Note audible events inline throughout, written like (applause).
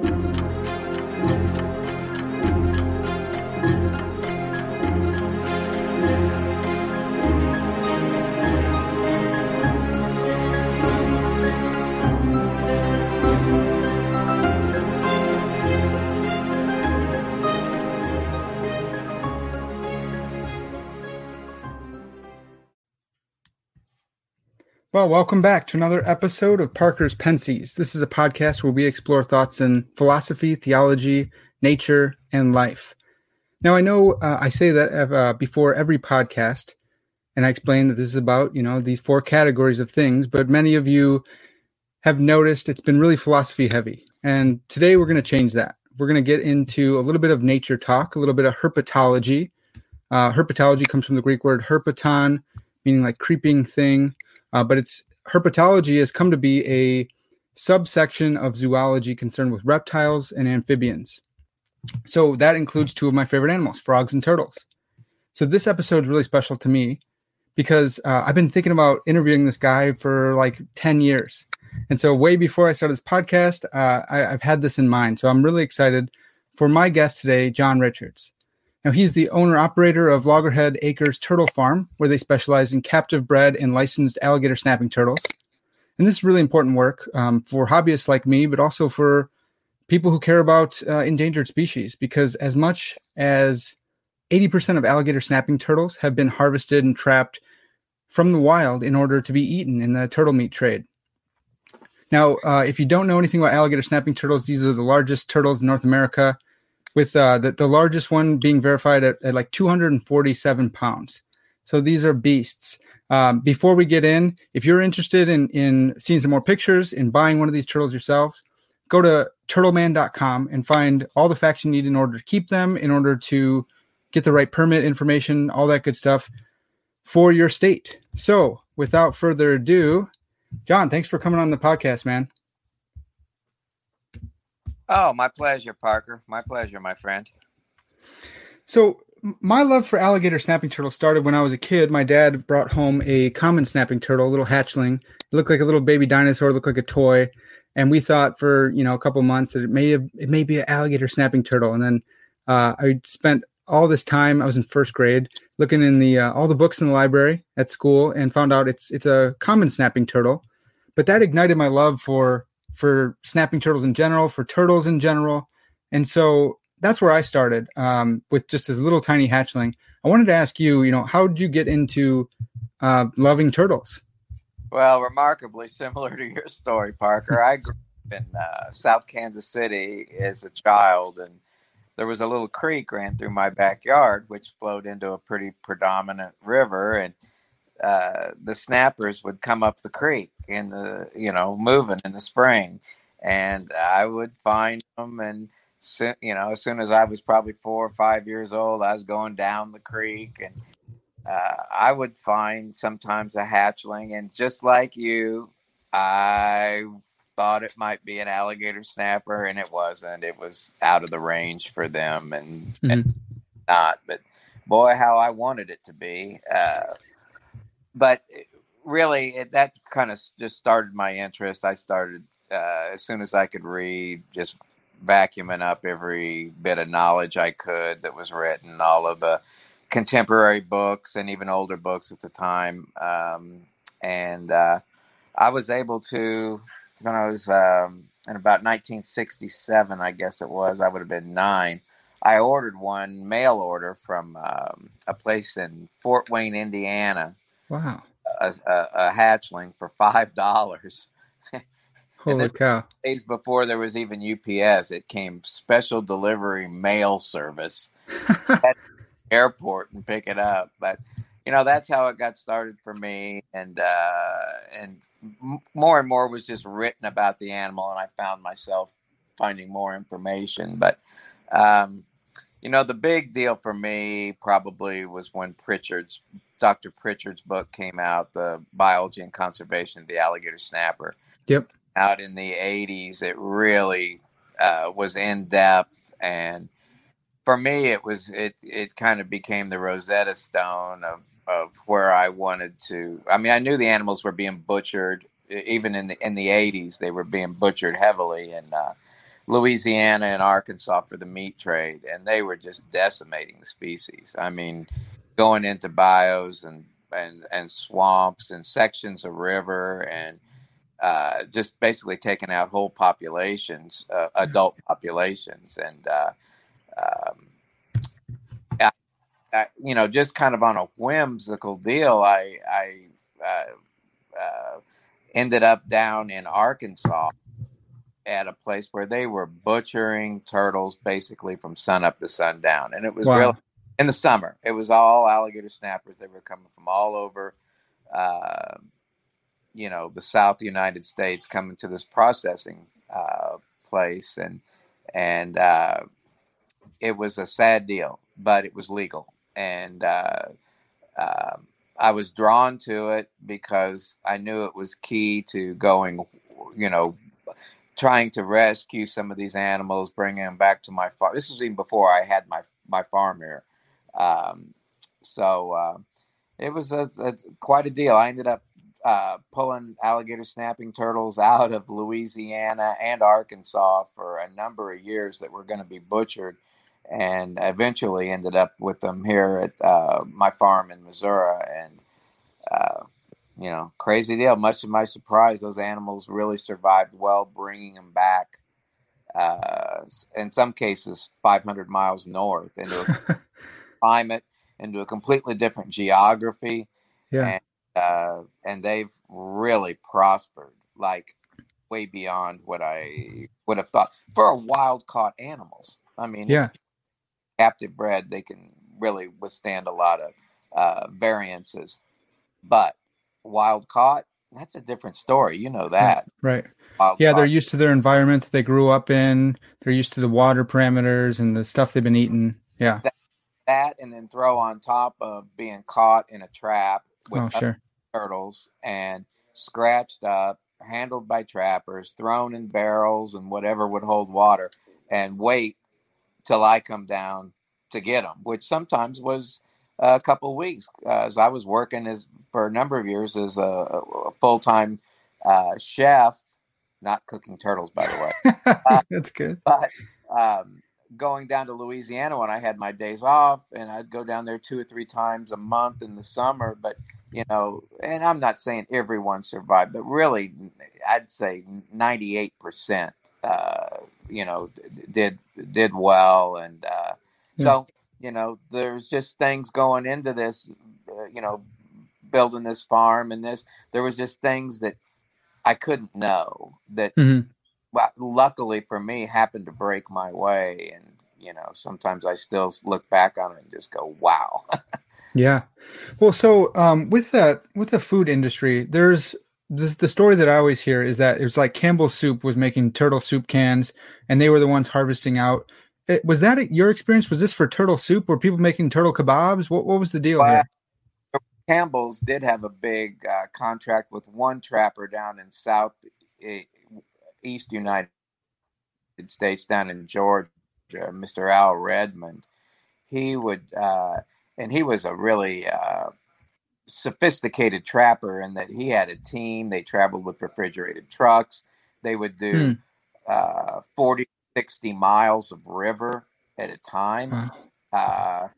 thank (laughs) you Well, welcome back to another episode of Parker's Pensées. This is a podcast where we explore thoughts in philosophy, theology, nature, and life. Now, I know uh, I say that uh, before every podcast, and I explain that this is about you know these four categories of things. But many of you have noticed it's been really philosophy heavy, and today we're going to change that. We're going to get into a little bit of nature talk, a little bit of herpetology. Uh, herpetology comes from the Greek word herpeton, meaning like creeping thing uh, but it's herpetology has come to be a subsection of zoology concerned with reptiles and amphibians. So that includes two of my favorite animals, frogs and turtles. So this episode is really special to me because uh, I've been thinking about interviewing this guy for like 10 years. And so, way before I started this podcast, uh, I, I've had this in mind. So, I'm really excited for my guest today, John Richards. Now, he's the owner operator of Loggerhead Acres Turtle Farm, where they specialize in captive bred and licensed alligator snapping turtles. And this is really important work um, for hobbyists like me, but also for people who care about uh, endangered species, because as much as 80% of alligator snapping turtles have been harvested and trapped from the wild in order to be eaten in the turtle meat trade. Now, uh, if you don't know anything about alligator snapping turtles, these are the largest turtles in North America with uh, the, the largest one being verified at, at like 247 pounds. So these are beasts. Um, before we get in, if you're interested in, in seeing some more pictures, and buying one of these turtles yourselves, go to turtleman.com and find all the facts you need in order to keep them, in order to get the right permit information, all that good stuff for your state. So without further ado, John, thanks for coming on the podcast, man. Oh, my pleasure, Parker. My pleasure, my friend. So, my love for alligator snapping turtle started when I was a kid. My dad brought home a common snapping turtle, a little hatchling. It looked like a little baby dinosaur, looked like a toy, and we thought for you know a couple months that it may have, it may be an alligator snapping turtle. And then uh, I spent all this time. I was in first grade looking in the uh, all the books in the library at school and found out it's it's a common snapping turtle. But that ignited my love for for snapping turtles in general, for turtles in general. And so that's where I started um, with just this little tiny hatchling. I wanted to ask you, you know, how did you get into uh, loving turtles? Well, remarkably similar to your story, Parker. I grew up in uh, South Kansas City as a child, and there was a little creek ran through my backyard, which flowed into a pretty predominant river, and uh, the snappers would come up the creek in the you know moving in the spring, and I would find them and you know as soon as I was probably four or five years old, I was going down the creek and uh, I would find sometimes a hatchling, and just like you, I thought it might be an alligator snapper, and it wasn't. It was out of the range for them, and, mm-hmm. and not. But boy, how I wanted it to be. Uh, but really, it, that kind of just started my interest. I started uh, as soon as I could read, just vacuuming up every bit of knowledge I could that was written, all of the contemporary books and even older books at the time. Um, and uh, I was able to, when I was um, in about 1967, I guess it was, I would have been nine. I ordered one mail order from um, a place in Fort Wayne, Indiana, Wow. A, a, a hatchling for five dollars. (laughs) Holy cow! Days before there was even UPS, it came special delivery mail service (laughs) at airport and pick it up. But you know that's how it got started for me, and uh, and more and more was just written about the animal, and I found myself finding more information. But um, you know, the big deal for me probably was when Pritchard's Dr. Pritchard's book came out, the biology and conservation of the alligator snapper. Yep. Out in the 80s, it really uh, was in depth. And for me, it was, it, it kind of became the Rosetta Stone of, of where I wanted to. I mean, I knew the animals were being butchered, even in the, in the 80s, they were being butchered heavily. And, uh, Louisiana and Arkansas for the meat trade, and they were just decimating the species. I mean, going into bayous and and and swamps and sections of river and uh, just basically taking out whole populations, uh, adult populations, and uh, um, I, I, you know, just kind of on a whimsical deal, I I uh, uh, ended up down in Arkansas at a place where they were butchering turtles basically from sun up to sundown, and it was wow. really in the summer. It was all alligator snappers. They were coming from all over. Uh, you know the South United States coming to this processing uh, place, and and uh, it was a sad deal, but it was legal, and uh, um, I was drawn to it because I knew it was key to going, you know, trying to rescue some of these animals, bringing them back to my farm. This was even before I had my my farm here, um, so uh, it was a, a, quite a deal. I ended up uh, pulling alligator snapping turtles (laughs) out of Louisiana and Arkansas for a number of years that were going to be butchered, and eventually ended up with them here at uh, my farm in Missouri. And uh, you know, crazy deal. Much to my surprise, those animals really survived well, bringing them back. Uh, in some cases, 500 miles north into a (laughs) climate, into a completely different geography. Yeah. And uh, and they've really prospered like way beyond what I would have thought for a wild caught animals. I mean, yeah, captive bred, they can really withstand a lot of uh, variances, but wild caught, that's a different story. You know that, right? Wild yeah, caught. they're used to their environment that they grew up in. They're used to the water parameters and the stuff they've been eating. Yeah. That, that and then throw on top of being caught in a trap with oh, sure turtles and scratched up, handled by trappers, thrown in barrels and whatever would hold water, and wait till I come down to get them, which sometimes was a couple of weeks. As I was working as for a number of years as a, a full time uh, chef, not cooking turtles, by the way. (laughs) Uh, That's good. But um, going down to Louisiana when I had my days off, and I'd go down there two or three times a month in the summer. But you know, and I'm not saying everyone survived, but really, I'd say 98 percent, uh, you know, did did well, and uh, yeah. so you know, there's just things going into this, uh, you know, building this farm and this. There was just things that I couldn't know that. Mm-hmm well, luckily for me, happened to break my way. And, you know, sometimes I still look back on it and just go, wow. (laughs) yeah. Well, so um, with that, with the food industry, there's the, the story that I always hear is that it was like Campbell Soup was making turtle soup cans and they were the ones harvesting out. It, was that your experience? Was this for turtle soup? Were people making turtle kebabs? What, what was the deal well, here? Campbell's did have a big uh, contract with one trapper down in South eh, East United States down in Georgia, Mr. Al Redmond, he would, uh, and he was a really uh, sophisticated trapper in that he had a team. They traveled with refrigerated trucks. They would do hmm. uh, 40, 60 miles of river at a time. Uh,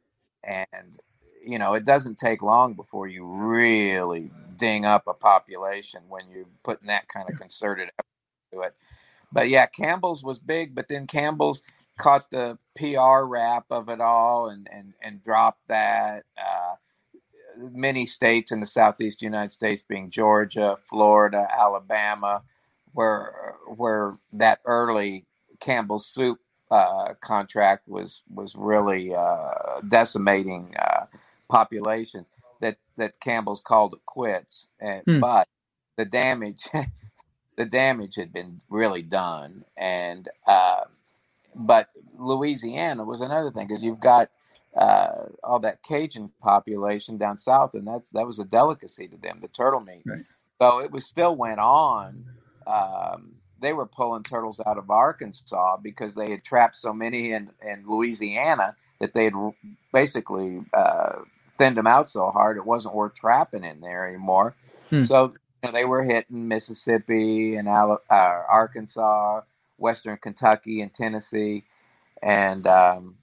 and, you know, it doesn't take long before you really ding up a population when you're putting that kind of concerted effort to it. But yeah, Campbell's was big, but then Campbell's caught the PR rap of it all and and and dropped that. Uh, many states in the southeast United States, being Georgia, Florida, Alabama, where where that early Campbell's soup uh, contract was was really uh, decimating uh, populations. That that Campbell's called it quits, and, hmm. but the damage (laughs) the damage had been really done. And uh, but Louisiana was another thing because you've got uh, all that Cajun population down south, and that that was a delicacy to them, the turtle meat. Right. So it was still went on. Um, they were pulling turtles out of Arkansas because they had trapped so many in, in Louisiana that they had basically uh, thinned them out so hard it wasn't worth trapping in there anymore. Hmm. So know, they were hitting Mississippi and uh, Arkansas western Kentucky and Tennessee, and um,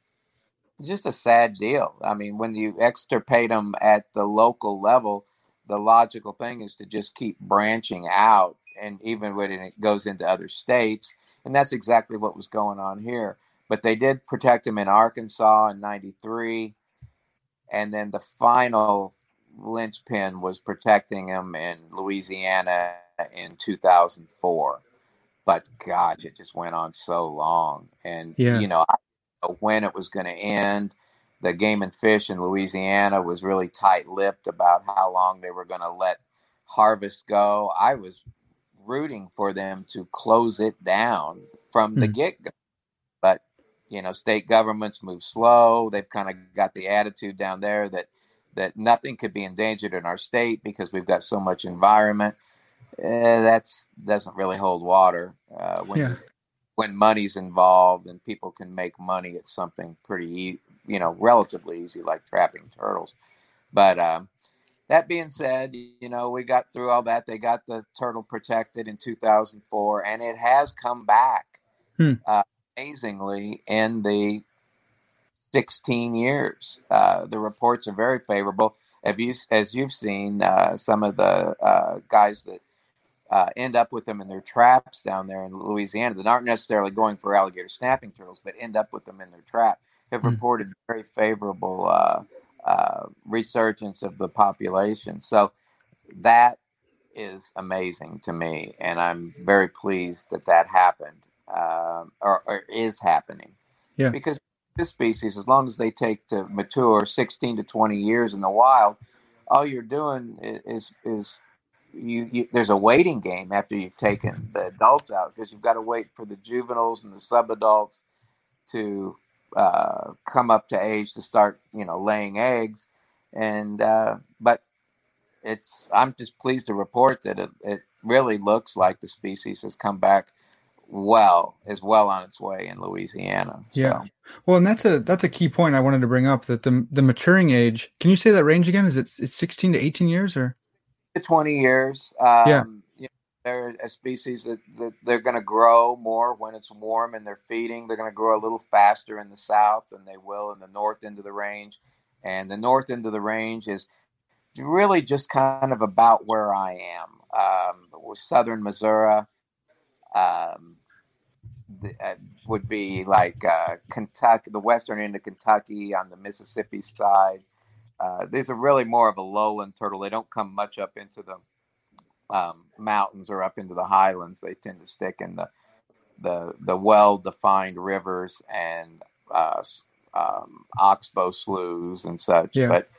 just a sad deal. I mean, when you extirpate them at the local level, the logical thing is to just keep branching out, and even when it goes into other states, and that's exactly what was going on here. But they did protect them in Arkansas in '93, and then the final linchpin was protecting him in Louisiana in 2004. But gosh, it just went on so long, and yeah. you know, when it was going to end. The game and fish in Louisiana was really tight-lipped about how long they were going to let harvest go. I was rooting for them to close it down from the mm. get-go, but you know, state governments move slow. They've kind of got the attitude down there that that nothing could be endangered in our state because we've got so much environment. Uh, that's doesn't really hold water uh, when yeah. when money's involved and people can make money at something pretty you know relatively easy like trapping turtles. But um, that being said, you know we got through all that. They got the turtle protected in 2004, and it has come back hmm. uh, amazingly in the 16 years. Uh, the reports are very favorable. Have you, as you've seen, uh, some of the uh, guys that uh, end up with them in their traps down there in Louisiana that aren't necessarily going for alligator snapping turtles, but end up with them in their trap, have mm. reported very favorable uh, uh, resurgence of the population. So that is amazing to me, and I'm very pleased that that happened um, or, or is happening. Yeah. Because this species, as long as they take to mature 16 to 20 years in the wild, all you're doing is is you, you there's a waiting game after you've taken the adults out because you've got to wait for the juveniles and the subadults to uh, come up to age to start you know laying eggs and uh, but it's I'm just pleased to report that it, it really looks like the species has come back well is well on its way in Louisiana. Yeah. Well, and that's a that's a key point I wanted to bring up that the the maturing age. Can you say that range again? Is it it's 16 to 18 years or 20 years? Um, yeah. They're a species that, that they're going to grow more when it's warm and they're feeding. They're going to grow a little faster in the south than they will in the north end of the range. And the north end of the range is really just kind of about where I am. Um, southern Missouri, um, uh, would be like uh, Kentucky, the western end of Kentucky on the Mississippi side. Uh, these are really more of a lowland turtle. They don't come much up into the um, mountains or up into the highlands. They tend to stick in the the the well-defined rivers and uh, um, oxbow sloughs and such. Yeah. But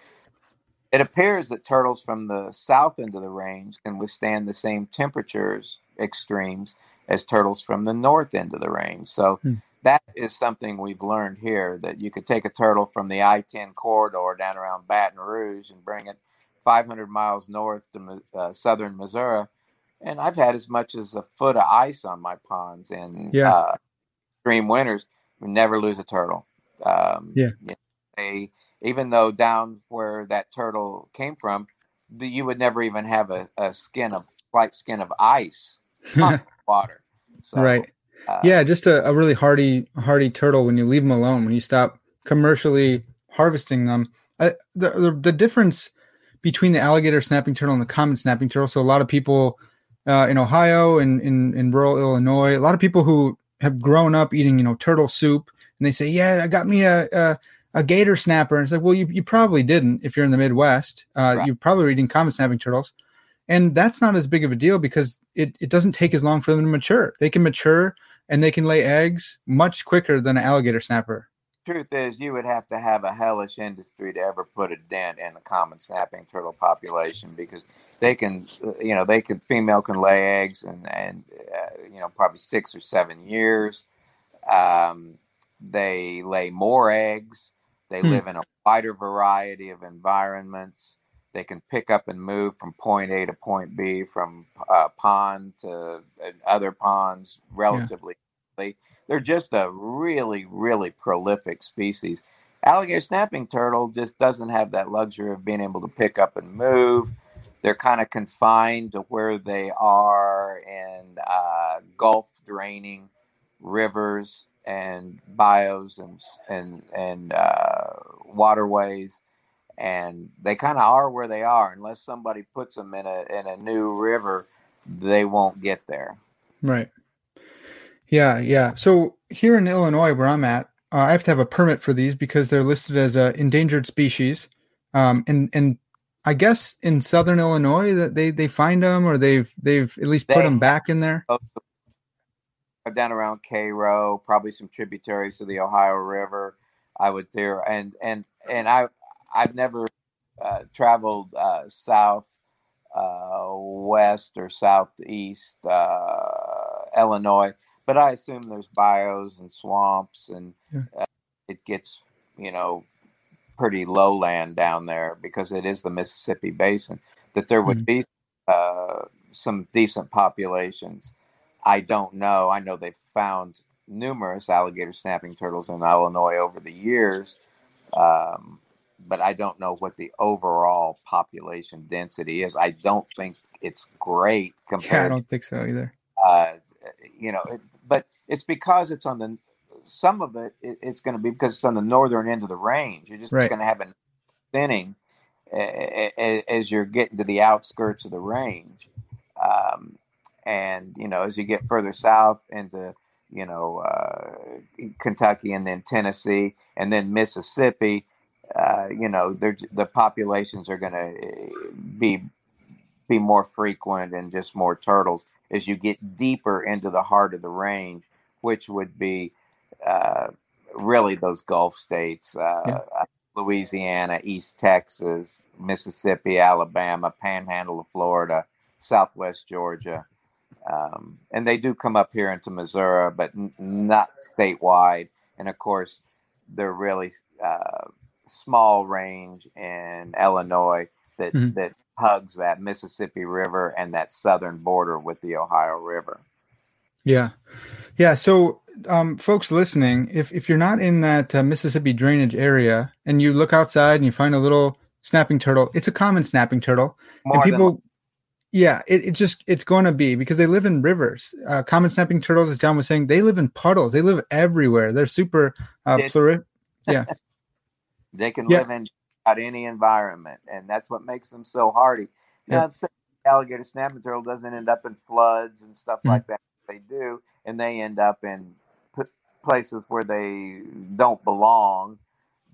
it appears that turtles from the south end of the range can withstand the same temperatures extremes as turtles from the north end of the range. So hmm. that is something we've learned here that you could take a turtle from the I 10 corridor down around Baton Rouge and bring it 500 miles north to uh, southern Missouri. And I've had as much as a foot of ice on my ponds in yeah. uh, extreme winters. We never lose a turtle. Um, yeah. You know, they, even though down where that turtle came from, the, you would never even have a, a skin of white skin of ice (laughs) water. So, right. Uh, yeah, just a, a, really hardy hardy turtle when you leave them alone. When you stop commercially harvesting them, the, the, the difference between the alligator snapping turtle and the common snapping turtle. So a lot of people uh, in Ohio and in, in rural Illinois, a lot of people who have grown up eating you know turtle soup, and they say, "Yeah, I got me a, a a gator snapper. And it's like, well, you, you probably didn't if you're in the Midwest. Uh, right. You're probably eating common snapping turtles. And that's not as big of a deal because it, it doesn't take as long for them to mature. They can mature and they can lay eggs much quicker than an alligator snapper. Truth is, you would have to have a hellish industry to ever put a dent in the common snapping turtle population because they can, you know, they can female can lay eggs and and uh, you know probably six or seven years. Um, they lay more eggs. They hmm. live in a wider variety of environments. They can pick up and move from point A to point B, from uh, pond to uh, other ponds relatively. Yeah. They're just a really, really prolific species. Alligator snapping turtle just doesn't have that luxury of being able to pick up and move. They're kind of confined to where they are in uh, Gulf draining rivers and bayous and and and uh, waterways, and they kind of are where they are. Unless somebody puts them in a in a new river, they won't get there. Right. Yeah, yeah. So here in Illinois, where I'm at, uh, I have to have a permit for these because they're listed as a endangered species. Um, and and I guess in Southern Illinois that they they find them or they've they've at least put them back in there. Down around Cairo, probably some tributaries to the Ohio River. I would there and and and I I've never uh, traveled uh, south uh, west or southeast uh, Illinois but I assume there's bayous and swamps, and yeah. uh, it gets you know pretty lowland down there because it is the Mississippi Basin. That there would mm-hmm. be uh, some decent populations. I don't know. I know they've found numerous alligator snapping turtles in Illinois over the years, um, but I don't know what the overall population density is. I don't think it's great compared. Yeah, I don't think so either. Uh, you know, it, it's because it's on the some of it, it it's going to be because it's on the northern end of the range. You're just right. going to have a thinning as you're getting to the outskirts of the range, um, and you know as you get further south into you know uh, Kentucky and then Tennessee and then Mississippi, uh, you know the populations are going to be be more frequent and just more turtles as you get deeper into the heart of the range, which would be uh, really those Gulf states, uh, yeah. Louisiana, East Texas, Mississippi, Alabama, Panhandle of Florida, Southwest Georgia. Um, and they do come up here into Missouri, but n- not statewide. And of course, they're really uh, small range in Illinois that mm-hmm. that hugs that Mississippi River and that southern border with the Ohio River. Yeah. Yeah. So, um, folks listening, if, if you're not in that uh, Mississippi drainage area and you look outside and you find a little snapping turtle, it's a common snapping turtle. More and people, than- yeah, it, it just, it's going to be because they live in rivers. Uh, common snapping turtles, as John was saying, they live in puddles. They live everywhere. They're super uh, pluri- (laughs) Yeah. they can yeah. live in any environment, and that's what makes them so hardy. Now, yeah. say alligator snapping turtle doesn't end up in floods and stuff mm-hmm. like that. They do, and they end up in places where they don't belong.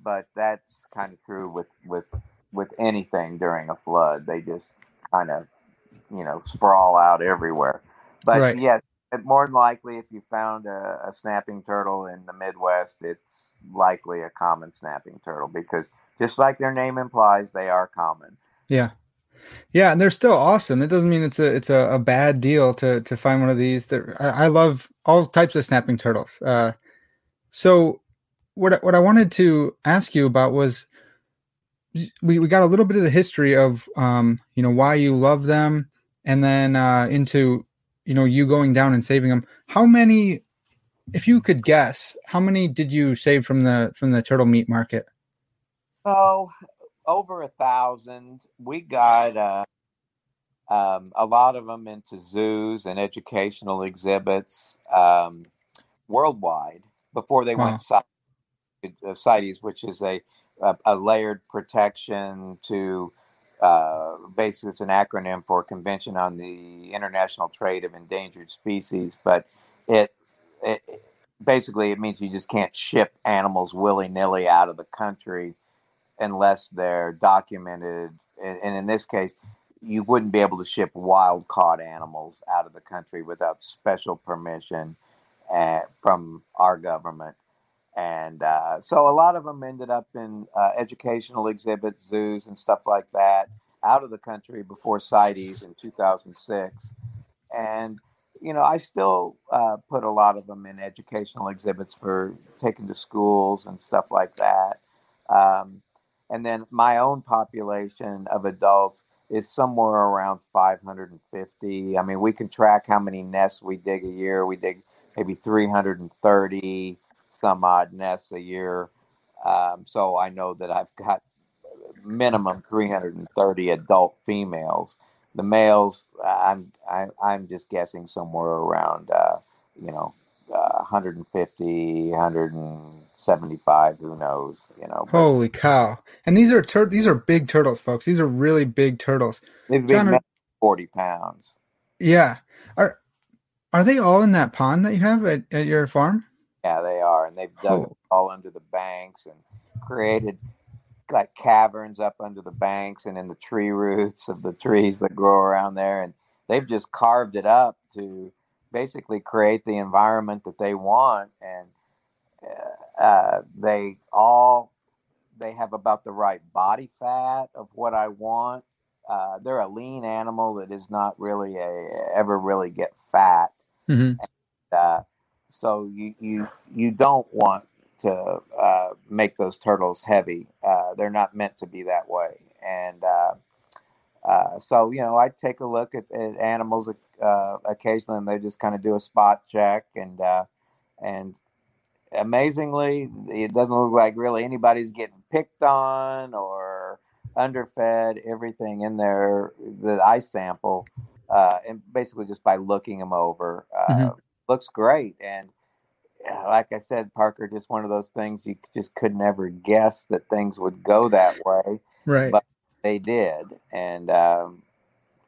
But that's kind of true with with with anything during a flood. They just kind of you know sprawl out everywhere. But right. yes, more than likely, if you found a, a snapping turtle in the Midwest, it's likely a common snapping turtle because just like their name implies, they are common. Yeah. Yeah, and they're still awesome. It doesn't mean it's a it's a, a bad deal to to find one of these. That I, I, love all types of snapping turtles. Uh, so what what I wanted to ask you about was we, we got a little bit of the history of um, you know why you love them, and then uh, into you know you going down and saving them. How many, if you could guess, how many did you save from the from the turtle meat market? Oh, over a thousand. We got uh, um, a lot of them into zoos and educational exhibits um, worldwide before they went uh, CITES, which is a, a, a layered protection to uh, basically it's an acronym for Convention on the International Trade of Endangered Species, but it, it basically it means you just can't ship animals willy nilly out of the country unless they're documented. And, and in this case, you wouldn't be able to ship wild caught animals out of the country without special permission uh, from our government. And uh, so a lot of them ended up in uh, educational exhibits, zoos, and stuff like that out of the country before CITES in 2006. And, you know, I still uh, put a lot of them in educational exhibits for taking to schools and stuff like that. Um, and then my own population of adults is somewhere around 550. I mean, we can track how many nests we dig a year. We dig maybe 330 some odd nests a year. Um, so I know that I've got minimum 330 adult females. The males, I'm I, am i am just guessing somewhere around, uh, you know, uh, 150, 175, who knows, you know. But Holy cow. And these are tur- these are big turtles, folks. These are really big turtles. They've been 40 pounds. Yeah. Are are they all in that pond that you have at, at your farm? Yeah, they are. And they've dug oh. all under the banks and created like caverns up under the banks and in the tree roots of the trees that grow around there. And they've just carved it up to basically create the environment that they want. And uh, they all they have about the right body fat of what I want. Uh, they're a lean animal that is not really a ever really get fat. Mm-hmm. And, uh, so you you you don't want to uh, make those turtles heavy. Uh, they're not meant to be that way. And uh, uh so, you know, I take a look at, at animals uh, occasionally, and they just kind of do a spot check, and uh, and amazingly, it doesn't look like really anybody's getting picked on or underfed. Everything in there that I sample, and basically just by looking them over, mm-hmm. looks great. And like I said, Parker, just one of those things you just could never guess that things would go that way. Right. But they did. And um,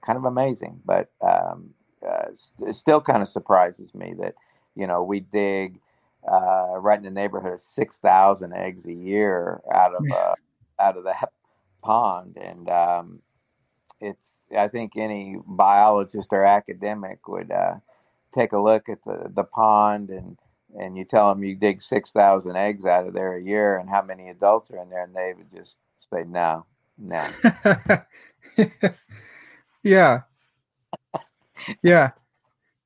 kind of amazing. But um, uh, it still kind of surprises me that, you know, we dig uh, right in the neighborhood of 6,000 eggs a year out of, uh, out of that pond. And um, it's, I think any biologist or academic would uh, take a look at the, the pond and, and you tell them you dig 6,000 eggs out of there a year and how many adults are in there, and they would just say, no, no. (laughs) yeah. Yeah.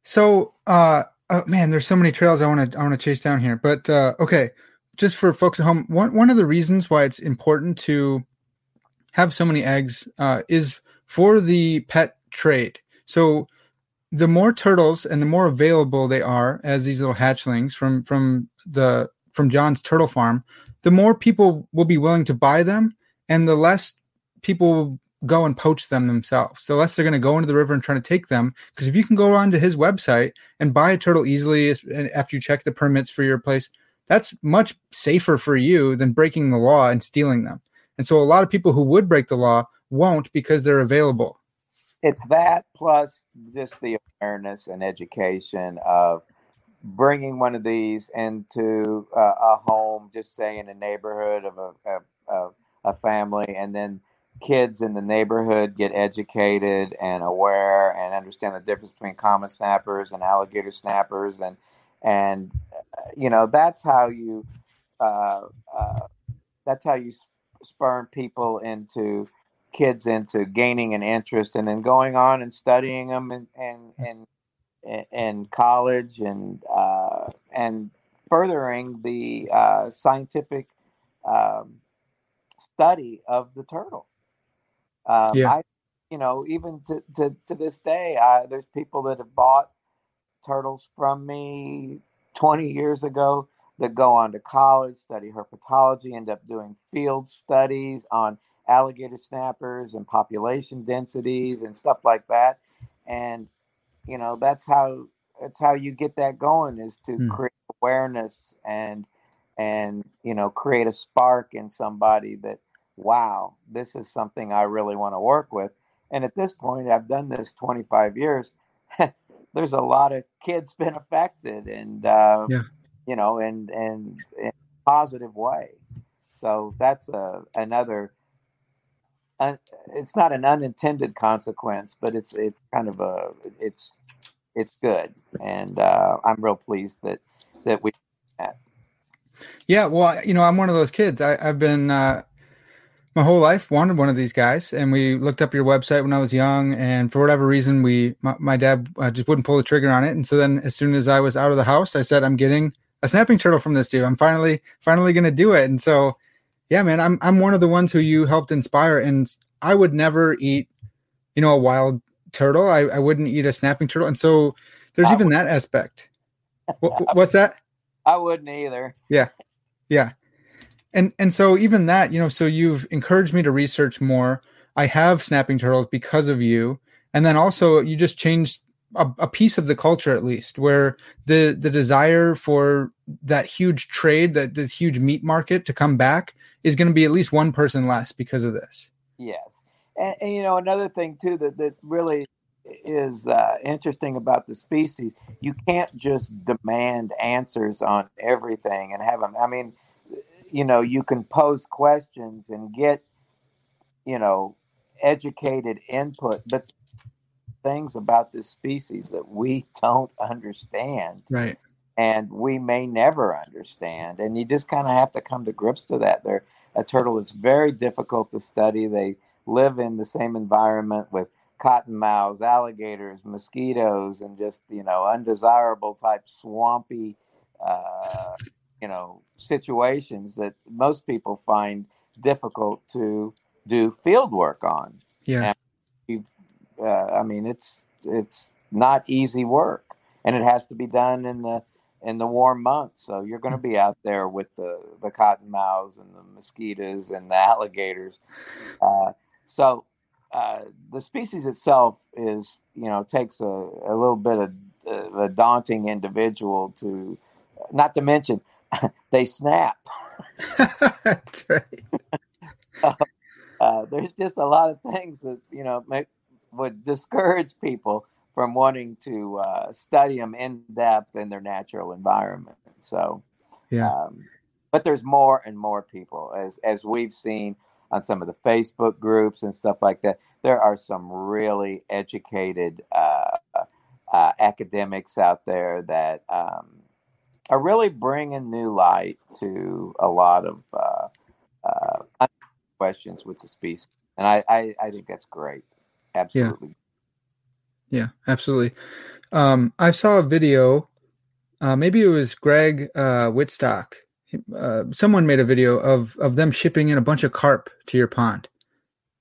So, uh, oh man, there's so many trails I want to I want to chase down here. But uh, okay, just for folks at home, one one of the reasons why it's important to have so many eggs uh, is for the pet trade. So the more turtles and the more available they are as these little hatchlings from from the from John's turtle farm, the more people will be willing to buy them, and the less people go and poach them themselves. The less they're going to go into the river and try to take them. Because if you can go onto his website and buy a turtle easily after you check the permits for your place, that's much safer for you than breaking the law and stealing them. And so a lot of people who would break the law won't because they're available it's that plus just the awareness and education of bringing one of these into uh, a home, just say in a neighborhood of a, a, a, family, and then kids in the neighborhood get educated and aware and understand the difference between common snappers and alligator snappers, and and you know that's how you uh, uh, that's how you spurn people into kids into gaining an interest and then going on and studying them in in in, in college and uh, and furthering the uh, scientific um, study of the turtle. Um, yeah. I, you know, even to, to, to this day, I, there's people that have bought turtles from me 20 years ago that go on to college, study herpetology, end up doing field studies on alligator snappers and population densities and stuff like that. And you know, that's how that's how you get that going is to hmm. create awareness and and you know create a spark in somebody that wow this is something i really want to work with and at this point i've done this 25 years (laughs) there's a lot of kids been affected and uh, yeah. you know and and in a positive way so that's a another it's not an unintended consequence, but it's it's kind of a it's it's good, and uh, I'm real pleased that that we. Yeah, well, you know, I'm one of those kids. I, have been uh, my whole life wanted one of these guys, and we looked up your website when I was young, and for whatever reason, we my, my dad uh, just wouldn't pull the trigger on it, and so then as soon as I was out of the house, I said, "I'm getting a snapping turtle from this dude. I'm finally finally going to do it," and so yeah, man, I'm I'm one of the ones who you helped inspire, and I would never eat, you know, a wild turtle. I, I wouldn't eat a snapping turtle, and so there's even that aspect. (laughs) What, what's that? I wouldn't either. Yeah, yeah, and and so even that, you know, so you've encouraged me to research more. I have snapping turtles because of you, and then also you just changed a, a, piece of the culture at least where the the desire for that huge trade that the huge meat market to come back is going to be at least one person less because of this. Yes. And, and you know another thing too that that really is uh, interesting about the species you can't just demand answers on everything and have them i mean you know you can pose questions and get you know educated input but things about this species that we don't understand. Right. And we may never understand. And you just kind of have to come to grips to that. They're a turtle is very difficult to study. They live in the same environment with cottonmouths, alligators, mosquitoes, and just, you know, undesirable type swampy, uh, you know, situations that most people find difficult to do field work on. Yeah. Uh, I mean, it's it's not easy work, and it has to be done in the in the warm months. So you're going to be out there with the the cottonmouths and the mosquitoes and the alligators. Uh, so uh, the species itself is, you know, takes a, a little bit of a daunting individual to, not to mention, (laughs) they snap. (laughs) That's right. uh, there's just a lot of things that you know make would discourage people from wanting to uh, study them in depth in their natural environment. So, yeah. Um, but there's more and more people, as as we've seen on some of the Facebook groups and stuff like that. There are some really educated uh, uh, academics out there that um, are really bringing new light to a lot of uh, uh, questions with the species, and I, I, I think that's great. Absolutely. Yeah, yeah absolutely. Um, I saw a video. Uh, maybe it was Greg uh, Wittstock. Uh, someone made a video of of them shipping in a bunch of carp to your pond.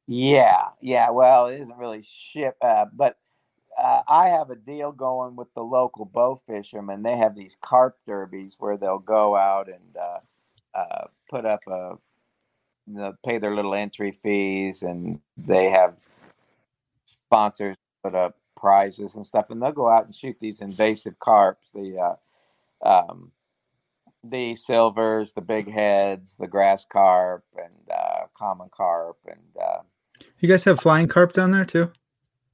Yeah, yeah. Well, it isn't really ship, uh, but uh, I have a deal going with the local bow fishermen. They have these carp derbies where they'll go out and uh, uh, put up a, you know, pay their little entry fees, and they have sponsors put up prizes and stuff, and they'll go out and shoot these invasive carps, the uh, um, the silvers, the big heads, the grass carp, and uh, common carp, and uh, you guys have flying carp down there too.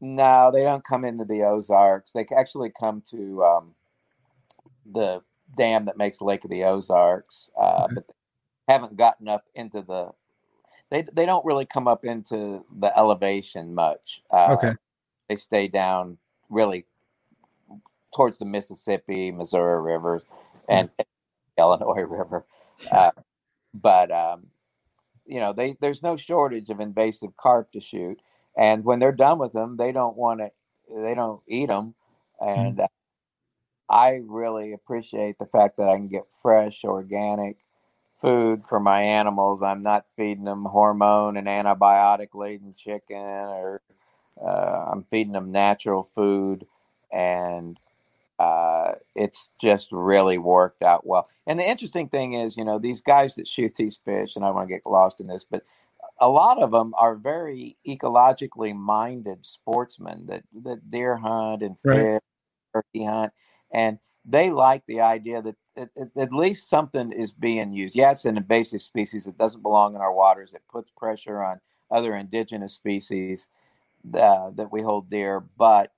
No, they don't come into the Ozarks. They actually come to um, the dam that makes Lake of the Ozarks, uh, but haven't gotten up into the they they don't really come up into the elevation much. Uh, okay, they stay down really towards the Mississippi, Missouri rivers, and (laughs) Illinois River. Uh, but um, you know, they there's no shortage of invasive carp to shoot, and when they're done with them, they don't want to, they don't eat them, and mm. I really appreciate the fact that I can get fresh, organic food for my animals. I'm not feeding them hormone and antibiotic laden chicken, or uh, I'm feeding them natural food, and uh, it's just really worked out well. And the interesting thing is, you know, these guys that shoot these fish, and I want to get lost in this, but a lot of them are very ecologically minded sportsmen that that deer hunt and fish, right. turkey hunt, and they like the idea that at, at, least something is being used. Yeah, it's an invasive species. It doesn't belong in our waters. It puts pressure on other indigenous species uh, that we hold dear, but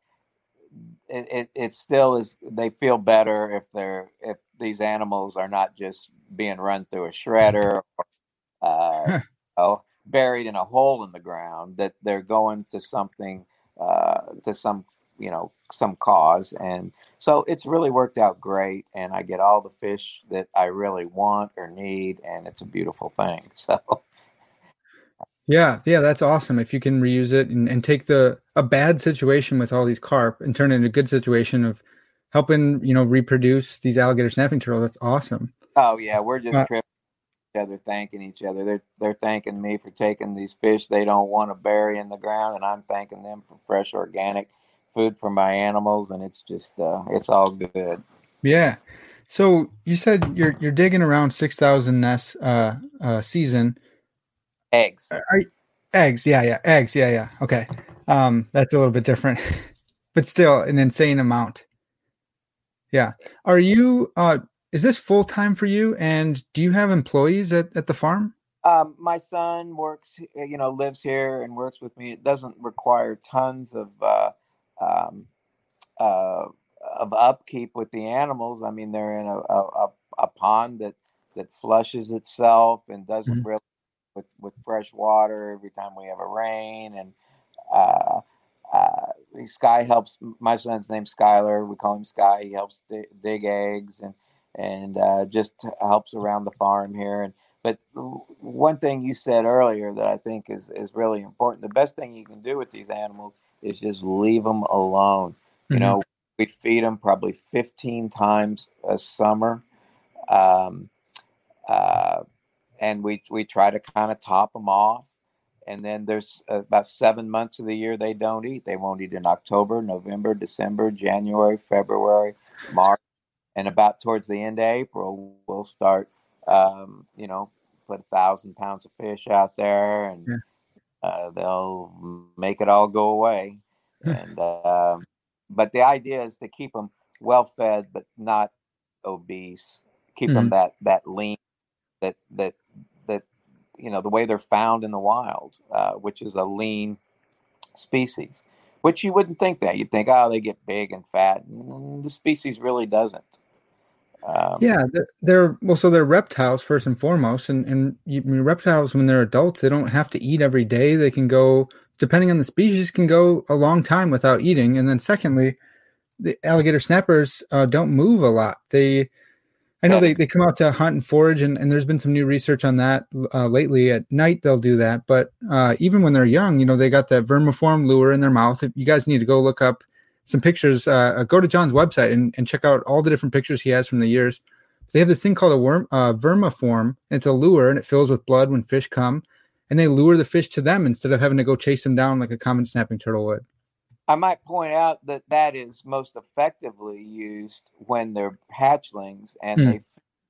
it, it, it still is. They feel better if they're if these animals are not just being run through a shredder or uh, (laughs) oh, buried in a hole in the ground. That they're going to something uh, to some you know some cause and so it's really worked out great and i get all the fish that i really want or need and it's a beautiful thing (laughs) so yeah yeah that's awesome if you can reuse it and, and take the a bad situation with all these carp and turn it into a good situation of helping you know reproduce these alligator snapping turtles that's awesome oh yeah we're just uh, other thanking each other they're they're thanking me for taking these fish they don't want to bury in the ground and i'm thanking them for fresh organic food for my animals, and it's just uh, it's all good. Yeah. So you said you're you're digging around six thousand nests uh, uh, season. Eggs. Are, eggs. Yeah, yeah. Eggs. Yeah, yeah. Okay. Um, that's a little bit different. (laughs) but still an insane amount. Yeah. Are you uh is this full time for you and do you have employees at, at the farm? Um, my son works, you know, lives here and works with me. It doesn't require tons of uh, um, uh, of upkeep with the animals. I mean, they're in a, a, a pond that that flushes itself and doesn't mm-hmm. really with with fresh water every time we have a rain and uh, uh, Sky helps. My son's name's Skyler. We call him Sky. He helps dig, dig eggs and and uh, just helps around the farm here. And but one thing you said earlier that I think is is really important. The best thing you can do with these animals is just leave them alone. Mm-hmm. You know, we feed them probably 15 times a summer. Um, uh, and we we try to kind of top them off and then there's about seven months of the year they don't eat. They won't eat in October, November, December, January, February, March, and about towards the end of April, we'll start, um, you know, put a thousand pounds of fish out there, and yeah. uh, they'll make it all go away. (laughs) and uh, but the idea is to keep them well fed, but not obese. Keep mm-hmm. them that that lean, that that that you know the way they're found in the wild, uh, which is a lean species. Which you wouldn't think that you'd think, oh, they get big and fat. And the species really doesn't. Um, yeah, they're, they're, well, so they're reptiles first and foremost, and and you, I mean, reptiles when they're adults, they don't have to eat every day. They can go, depending on the species, can go a long time without eating. And then secondly, the alligator snappers uh, don't move a lot. They I know they, they come out to hunt and forage, and, and there's been some new research on that uh, lately. At night, they'll do that. But uh, even when they're young, you know, they got that vermiform lure in their mouth. If you guys need to go look up some pictures, uh, uh, go to John's website and, and check out all the different pictures he has from the years. They have this thing called a worm, uh, vermiform. It's a lure, and it fills with blood when fish come. And they lure the fish to them instead of having to go chase them down like a common snapping turtle would. I might point out that that is most effectively used when they're hatchlings and mm. they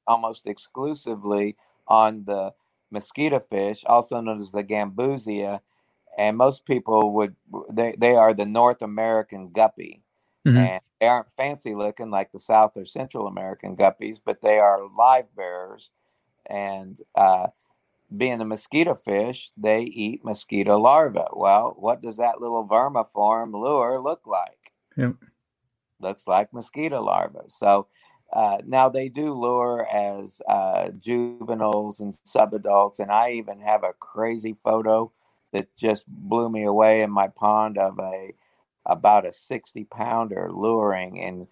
almost exclusively on the mosquito fish, also known as the gambusia. And most people would, they, they are the North American guppy. Mm-hmm. And they aren't fancy looking like the South or Central American guppies, but they are live bearers. And uh, being a mosquito fish, they eat mosquito larvae. Well, what does that little vermiform lure look like? Yep. Looks like mosquito larvae. So uh, now they do lure as uh, juveniles and subadults, and I even have a crazy photo that just blew me away in my pond of a about a 60 pounder luring in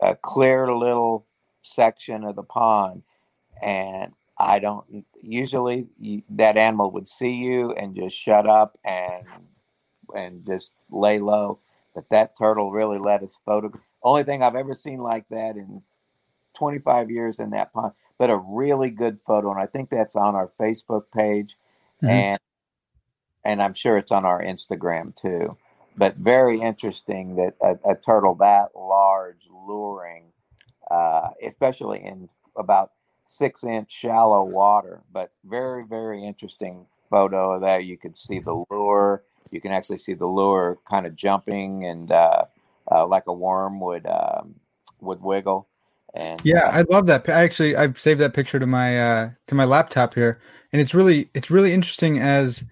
a clear little section of the pond and I don't usually that animal would see you and just shut up and and just lay low. But that turtle really let us photo. Only thing I've ever seen like that in 25 years in that pond. But a really good photo, and I think that's on our Facebook page, mm-hmm. and and I'm sure it's on our Instagram too. But very interesting that a, a turtle that large luring, uh, especially in about six inch shallow water, but very, very interesting photo of that. You could see the lure. You can actually see the lure kind of jumping and uh, uh, like a worm would um, would wiggle. And yeah, I love that. I actually I've saved that picture to my uh, to my laptop here, and it's really it's really interesting as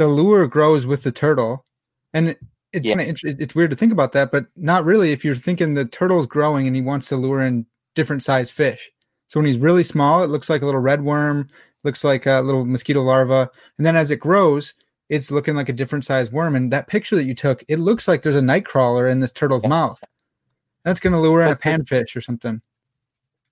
the lure grows with the turtle, and it's yeah. kind of it's weird to think about that, but not really if you're thinking the turtle's growing and he wants to lure in different size fish. So when he's really small, it looks like a little red worm, looks like a little mosquito larva. And then as it grows, it's looking like a different size worm. And that picture that you took, it looks like there's a night crawler in this turtle's mouth. That's going to lure in a panfish or something.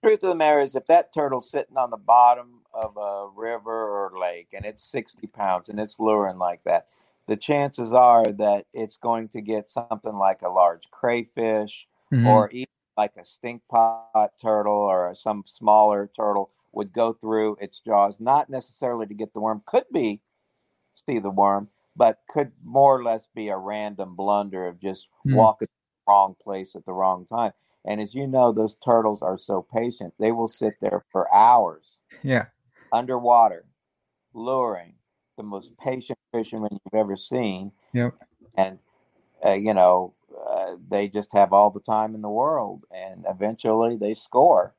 Truth of the matter is, if that turtle's sitting on the bottom of a river or lake and it's 60 pounds and it's luring like that, the chances are that it's going to get something like a large crayfish mm-hmm. or even like a stink pot turtle or some smaller turtle would go through its jaws, not necessarily to get the worm, could be see the worm, but could more or less be a random blunder of just mm. walking the wrong place at the wrong time. And as you know, those turtles are so patient; they will sit there for hours, yeah, underwater, luring. The most patient fisherman you've ever seen. Yep. And uh, you know, uh, they just have all the time in the world, and eventually they score.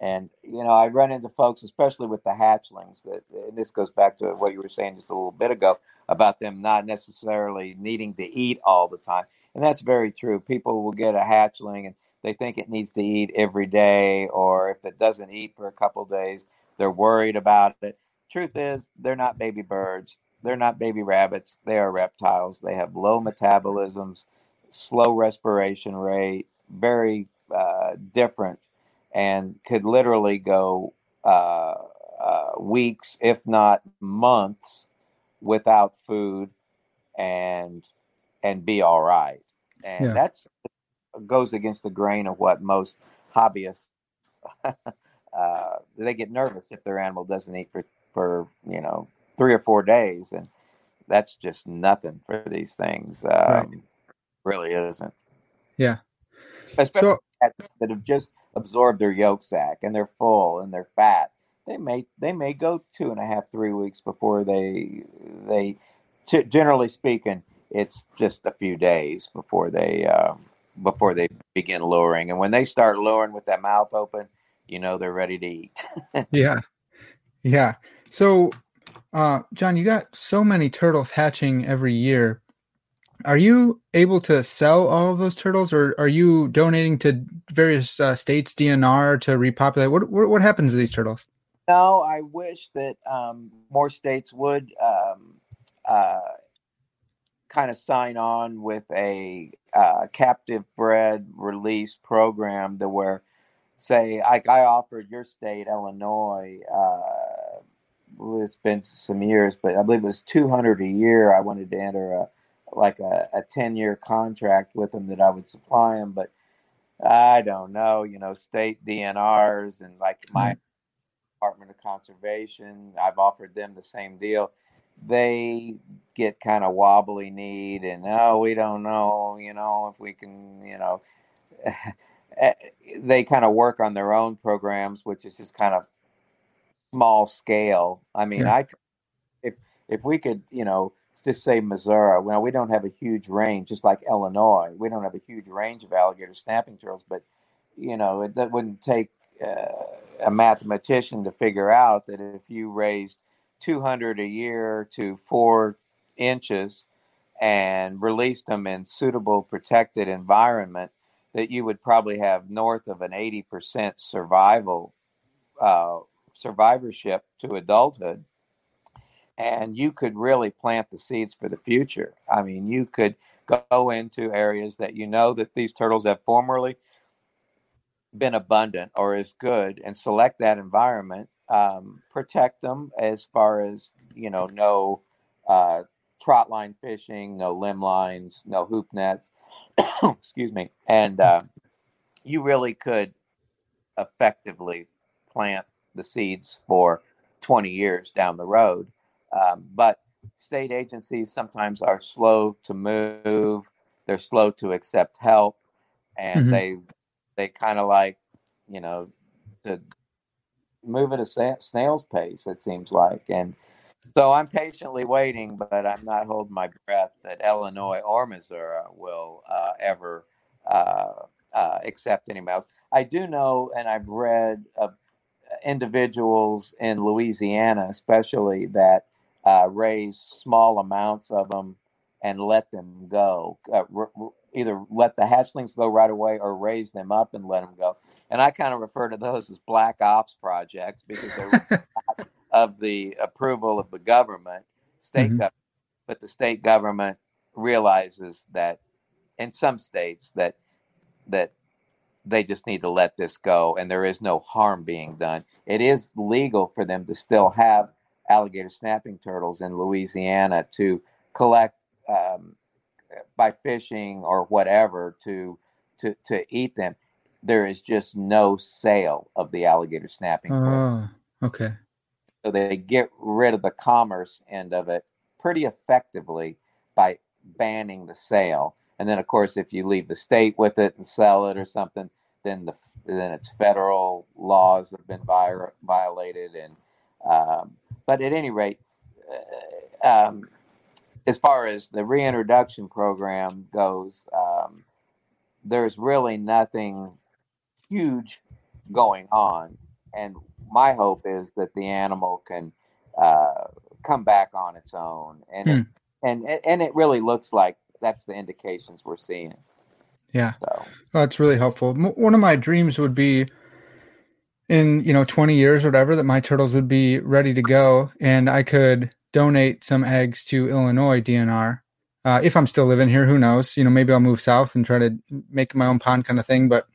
And you know, I run into folks, especially with the hatchlings. That this goes back to what you were saying just a little bit ago about them not necessarily needing to eat all the time, and that's very true. People will get a hatchling and they think it needs to eat every day, or if it doesn't eat for a couple days, they're worried about it. Truth is, they're not baby birds. They're not baby rabbits. They are reptiles. They have low metabolisms, slow respiration rate, very uh, different and could literally go uh, uh, weeks, if not months, without food and and be all right. And yeah. that's goes against the grain of what most hobbyists (laughs) uh, they get nervous if their animal doesn't eat for for you know three or four days, and that's just nothing for these things. Um, right. Really isn't. Yeah. Especially so, that have just absorbed their yolk sac and they're full and they're fat, they may they may go two and a half three weeks before they they generally speaking it's just a few days before they uh, before they begin lowering. and when they start lowering with that mouth open you know they're ready to eat (laughs) yeah yeah so uh, john you got so many turtles hatching every year are you able to sell all of those turtles, or are you donating to various uh, states DNR to repopulate? What, what, what happens to these turtles? No, I wish that um, more states would um, uh, kind of sign on with a uh, captive bred release program to where, say, like I offered your state, Illinois. Uh, it's been some years, but I believe it was two hundred a year. I wanted to enter a like a, a 10 year contract with them that I would supply them. But I don't know, you know, state DNRs and like my mm-hmm. Department of Conservation, I've offered them the same deal. They get kind of wobbly kneed and, oh, we don't know, you know, if we can, you know, (laughs) they kind of work on their own programs, which is just kind of small scale. I mean, yeah. I, if, if we could, you know, just say Missouri. Well, we don't have a huge range, just like Illinois. We don't have a huge range of alligator snapping turtles, but you know, it that wouldn't take uh, a mathematician to figure out that if you raised 200 a year to four inches and released them in suitable protected environment, that you would probably have north of an 80% survival uh, survivorship to adulthood and you could really plant the seeds for the future. I mean, you could go into areas that you know that these turtles have formerly been abundant or is good and select that environment um, protect them as far as you know no uh, trot line fishing no limb lines no hoop nets (coughs) excuse me and uh, you really could effectively plant the seeds for 20 years down the road um, but state agencies sometimes are slow to move. They're slow to accept help, and mm-hmm. they they kind of like you know to move at a snail's pace. It seems like, and so I'm patiently waiting, but I'm not holding my breath that Illinois or Missouri will uh, ever uh, uh, accept anybody else. I do know, and I've read of individuals in Louisiana, especially that uh, raise small amounts of them and let them go. Uh, either let the hatchlings go right away or raise them up and let them go. And I kind of refer to those as black ops projects because they're (laughs) of the approval of the government, state mm-hmm. government. But the state government realizes that in some states that that they just need to let this go and there is no harm being done. It is legal for them to still have alligator snapping turtles in Louisiana to collect um, by fishing or whatever to to to eat them. There is just no sale of the alligator snapping. Oh, okay. So they get rid of the commerce end of it pretty effectively by banning the sale. And then, of course, if you leave the state with it and sell it or something, then the then it's federal laws have been violated, and um, but at any rate, uh, um, as far as the reintroduction program goes, um, there's really nothing huge going on. And my hope is that the animal can uh, come back on its own. And, hmm. it, and, and it really looks like that's the indications we're seeing. Yeah. So. that's really helpful. One of my dreams would be in, you know, 20 years or whatever that my turtles would be ready to go and I could donate some eggs to Illinois DNR. Uh, if I'm still living here, who knows? You know, maybe I'll move south and try to make my own pond kind of thing. But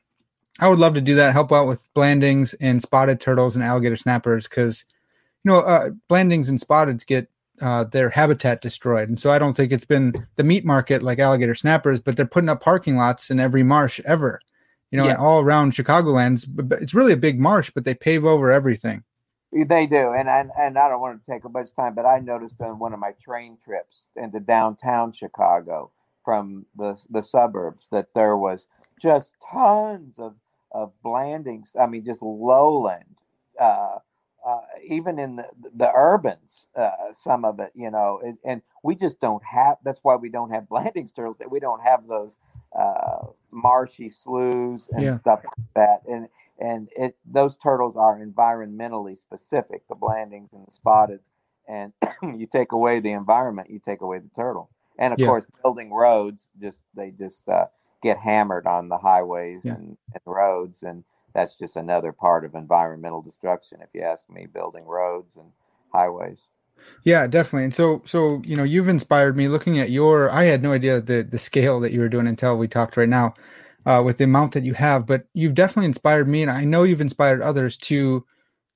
I would love to do that. Help out with blandings and spotted turtles and alligator snappers because, you know, uh, blandings and spotteds get uh, their habitat destroyed, and so I don't think it's been the meat market like alligator snappers. But they're putting up parking lots in every marsh ever. You know, yeah. all around Chicagolands. It's really a big marsh, but they pave over everything. They do, and and, and I don't want to take a bunch of time, but I noticed on one of my train trips into downtown Chicago from the the suburbs that there was just tons of of blandings. I mean, just lowland, uh, uh, even in the the urbans, uh, some of it, you know, and, and, we just don't have. That's why we don't have (laughs) blandings turtles. That we don't have those uh, marshy sloughs and yeah. stuff like that. And and it those turtles are environmentally specific, the blandings and the spotted. And (clears throat) you take away the environment, you take away the turtle. And of yeah. course, building roads just they just uh, get hammered on the highways yeah. and, and roads, and that's just another part of environmental destruction, if you ask me. Building roads and highways. Yeah, definitely. And so, so you know, you've inspired me. Looking at your, I had no idea the the scale that you were doing until we talked right now, uh, with the amount that you have. But you've definitely inspired me, and I know you've inspired others to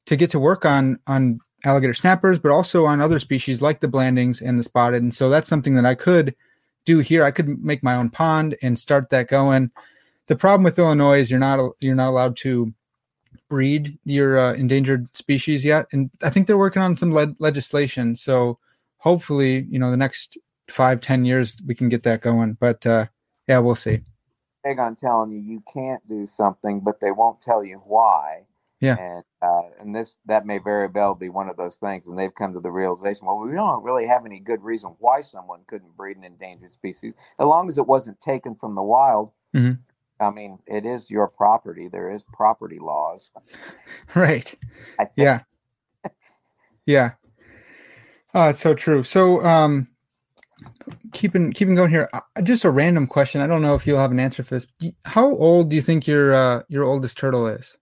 to get to work on on alligator snappers, but also on other species like the blandings and the spotted. And so that's something that I could do here. I could make my own pond and start that going. The problem with Illinois is you're not you're not allowed to breed your uh, endangered species yet, and I think they're working on some le- legislation. So hopefully, you know, the next five ten years we can get that going. But uh, yeah, we'll see. Big on telling you you can't do something, but they won't tell you why. Yeah, and uh, and this that may very well be one of those things, and they've come to the realization. Well, we don't really have any good reason why someone couldn't breed an endangered species, as long as it wasn't taken from the wild. Mm-hmm. I mean, it is your property. There is property laws. (laughs) Right. Yeah. yeah. Oh, it's so true. So, um, keeping keeping going here, uh, just a random question. I don't know if you'll have an answer for this. How old do you think your uh, your oldest turtle is?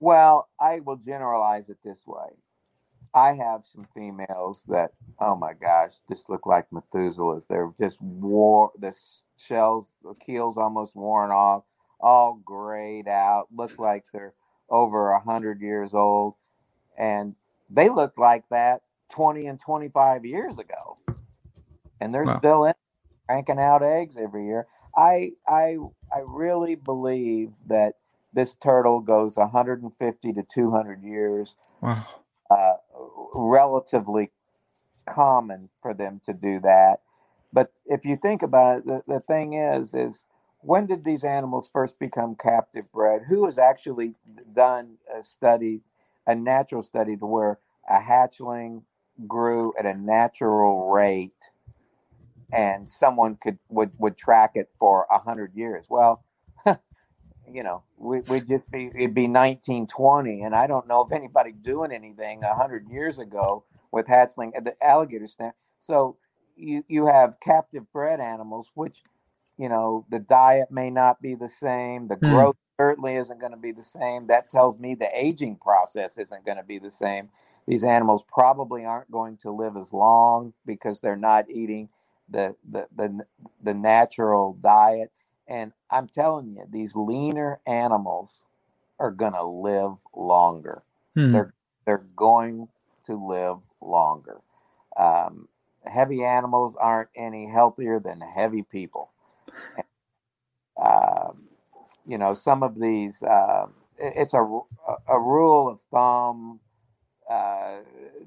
Well, I will generalize it this way. I have some females that, oh my gosh, just look like Methuselahs. They're just wore The shells, the keels almost worn off, all grayed out. Look like they're over a hundred years old, and they looked like that twenty and twenty-five years ago, and they're wow. still in, cranking out eggs every year. I I I really believe that this turtle goes 150 to 200 years. Wow. Uh, relatively common for them to do that. But if you think about it, the, the thing is, is when did these animals first become captive bred? Who has actually done a study, a natural study to where a hatchling grew at a natural rate and someone could would, would track it for a hundred years? Well, you know, we, would just be it'd be 1920, and I don't know if anybody doing anything a hundred years ago with hatchling the alligator snap. So you you have captive bred animals, which you know the diet may not be the same, the mm. growth certainly isn't going to be the same. That tells me the aging process isn't going to be the same. These animals probably aren't going to live as long because they're not eating the the the, the natural diet and I'm telling you, these leaner animals are going to live longer. Hmm. They're they're going to live longer. Um, heavy animals aren't any healthier than heavy people. Um, you know, some of these. Uh, it's a a rule of thumb uh,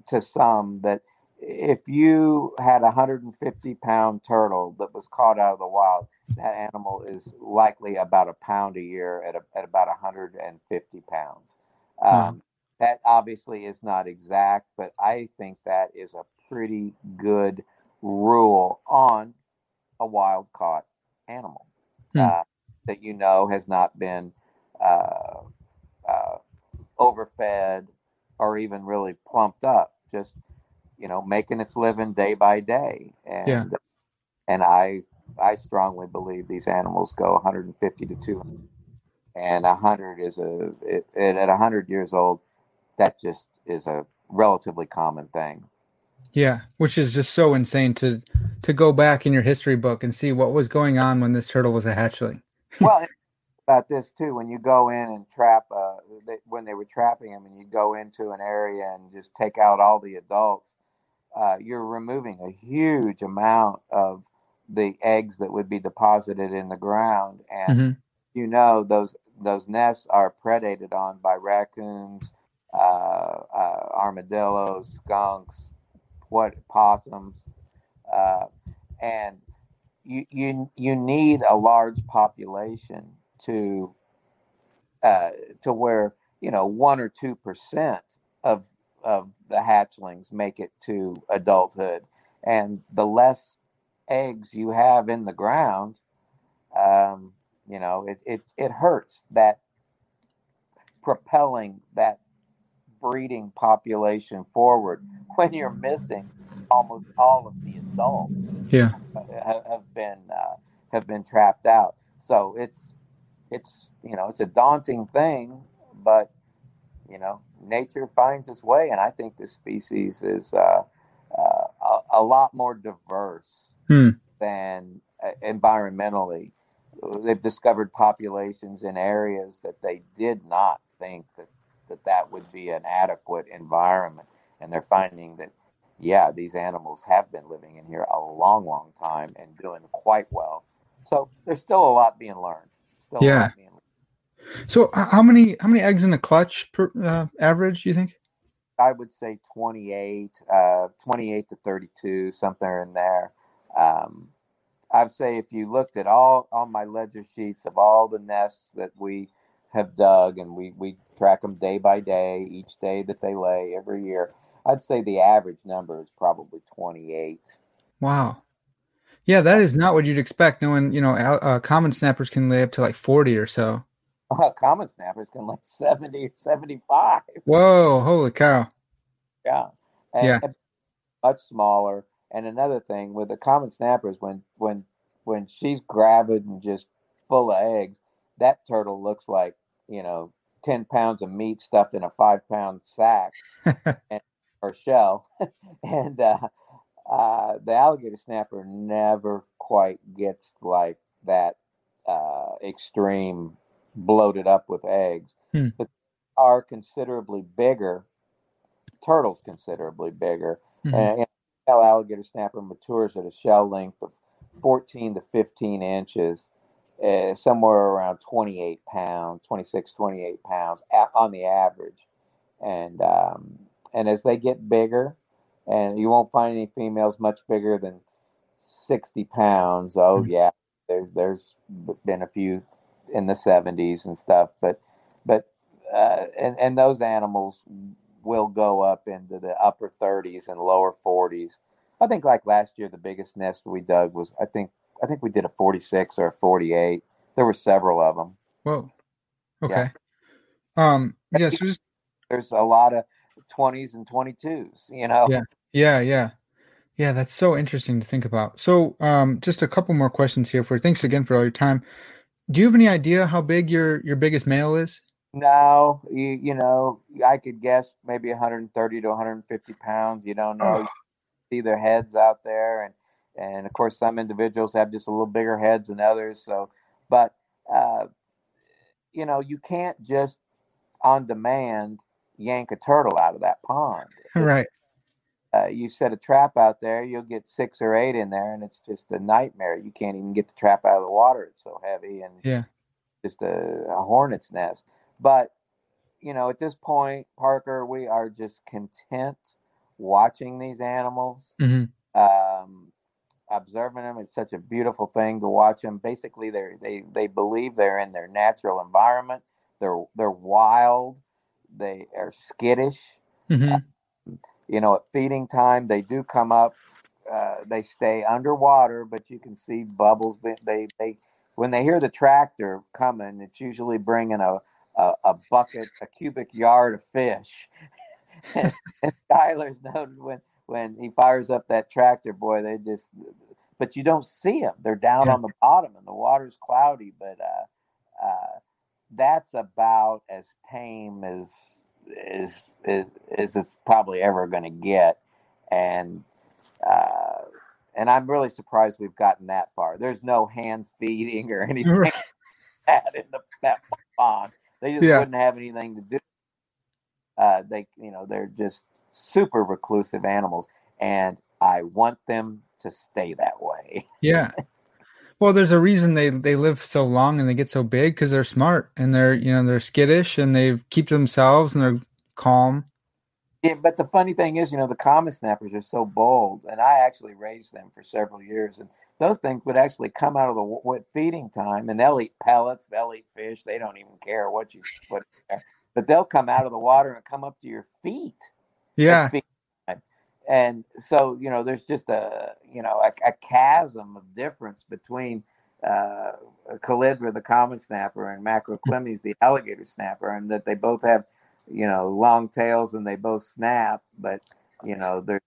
to some that if you had a 150 pound turtle that was caught out of the wild, that animal is likely about a pound a year at, a, at about 150 pounds. Um, That obviously is not exact, but I think that is a pretty good rule on a wild caught animal. Hmm. Uh, that you know has not been uh, uh, overfed or even really plumped up. Just you know, making its living day by day. And Yeah. and I I strongly believe these animals go 150 to 200, and 100 is a it, it, at 100 years old, that just is a relatively common thing. Yeah, which is just so insane to to go back in your history book and see what was going on when this turtle was a hatchling. (laughs) well, about this too, when you go in and trap, uh, they, when they were trapping them, and you go into an area and just take out all the adults, uh, you're removing a huge amount of the eggs that would be deposited in the ground, and Mhm. you know those those nests are predated on by raccoons, uh, uh, armadillos, skunks, what possums, uh, and you you you need a large population to uh, to where you know one or two percent of of the hatchlings make it to adulthood, and the less eggs you have in the ground, um, you know it, it it hurts that propelling that breeding population forward when you're missing almost all of the adults Yeah. have, have been uh, have been trapped out. So it's it's you know it's a daunting thing, but you know nature finds its way, and I think this species is uh, uh, a, a lot more diverse Hmm. than uh, environmentally. They've discovered populations in areas that they did not think that that, that would be an adequate environment, and they're finding that yeah, these animals have been living in here a long, long time and doing quite well. So there's still a lot being learned. Still a Yeah. lot being learned. So how many how many eggs in a clutch per uh, average? Do you think? I would say 28, uh, 28 to 32, something in there. Um, I'd say if you looked at all on my ledger sheets of all the nests that we have dug and we, we track them day by day, each day that they lay every year, I'd say the average number is probably 28. Wow. Yeah, that is not what you'd expect. Knowing you know uh, common snappers can lay up to like forty or so. (laughs) Common snappers can lay 70 or 75. Whoa! Holy cow! Yeah. And, Yeah. and much smaller. And another thing with the common snappers, when when when she's gravid and just full of eggs, that turtle looks like you know ten pounds of meat stuffed in a five pound sack (laughs) and, or shell. (laughs) and uh, uh, the alligator snapper never quite gets like that uh, extreme bloated up with eggs, Hmm. but are considerably bigger. Turtles considerably bigger. Mhm. And, and male alligator snapper matures at a shell length of 14 to 15 inches, uh, somewhere around 28 pounds, 26, 28 pounds on the average. And um, and as they get bigger, and you won't find any females much bigger than 60 pounds. Oh Mhm. yeah, there's there's been a few in the 70s and stuff, but but uh, and and those animals will go up into the upper 30s and lower 40s. I think like last year, the biggest nest we dug was I think I think we did a 46 or a 48. There were several of them. Whoa. Okay. Um. Yeah. So just There's a lot of 20s and 22s. You know. Yeah. yeah, yeah, yeah. That's so interesting to think about. So, um, just a couple more questions here for. you. Thanks again for all your time. Do you have any idea how big your your biggest male is? No, you you know I could guess maybe 130 to 150 pounds. You don't know. Oh. see their heads out there and and of course some individuals have just a little bigger heads than others so but uh, you know you can't just on demand yank a turtle out of that pond (laughs) It's- Right. uh, you set a trap out there you'll get six or eight in there and it's just a nightmare you can't even get the trap out of the water it's so heavy and Yeah. just a, a hornet's nest but you know at this point parker we are just content watching these animals hmm um, observing them. It's such a beautiful thing to watch them basically they they they believe they're in their natural environment. They're they're wild. They are skittish. Hmm you know at feeding time they do come up uh, they stay underwater but you can see bubbles they they when they hear the tractor coming, it's usually bringing a a, a bucket, a cubic yard of fish. (laughs) and, Tyler's noted when when he fires up that tractor, boy, they just. But you don't see them; they're down yeah. on the bottom, and the water's cloudy. But uh, uh, that's about as tame as is is, is it's probably ever going to get, and uh, and I'm really surprised we've gotten that far. There's no hand feeding or (laughs) anything right. that in the that pond. They just yeah. wouldn't have anything to do. Uh, they, you know, they're just super reclusive animals, and I want them to stay that way. (laughs) Yeah. Well, there's a reason they they live so long and they get so big because they're smart and they're you know they're skittish and they keep themselves and they're calm. Yeah, but the funny thing is, you know, the common snappers are so bold, and I actually raised them for several years, and those things would actually come out of the what feeding time, and they'll eat pellets, they'll eat fish, they don't even care what you put there, but they'll come out of the water and come up to your feet. Yeah. And so, you know, there's just a, you know, a, a chasm of difference between uh, Chelydra, the common snapper, and Macrochelys, the alligator snapper, and that they both have you know, long tails and they both snap, but you know, there's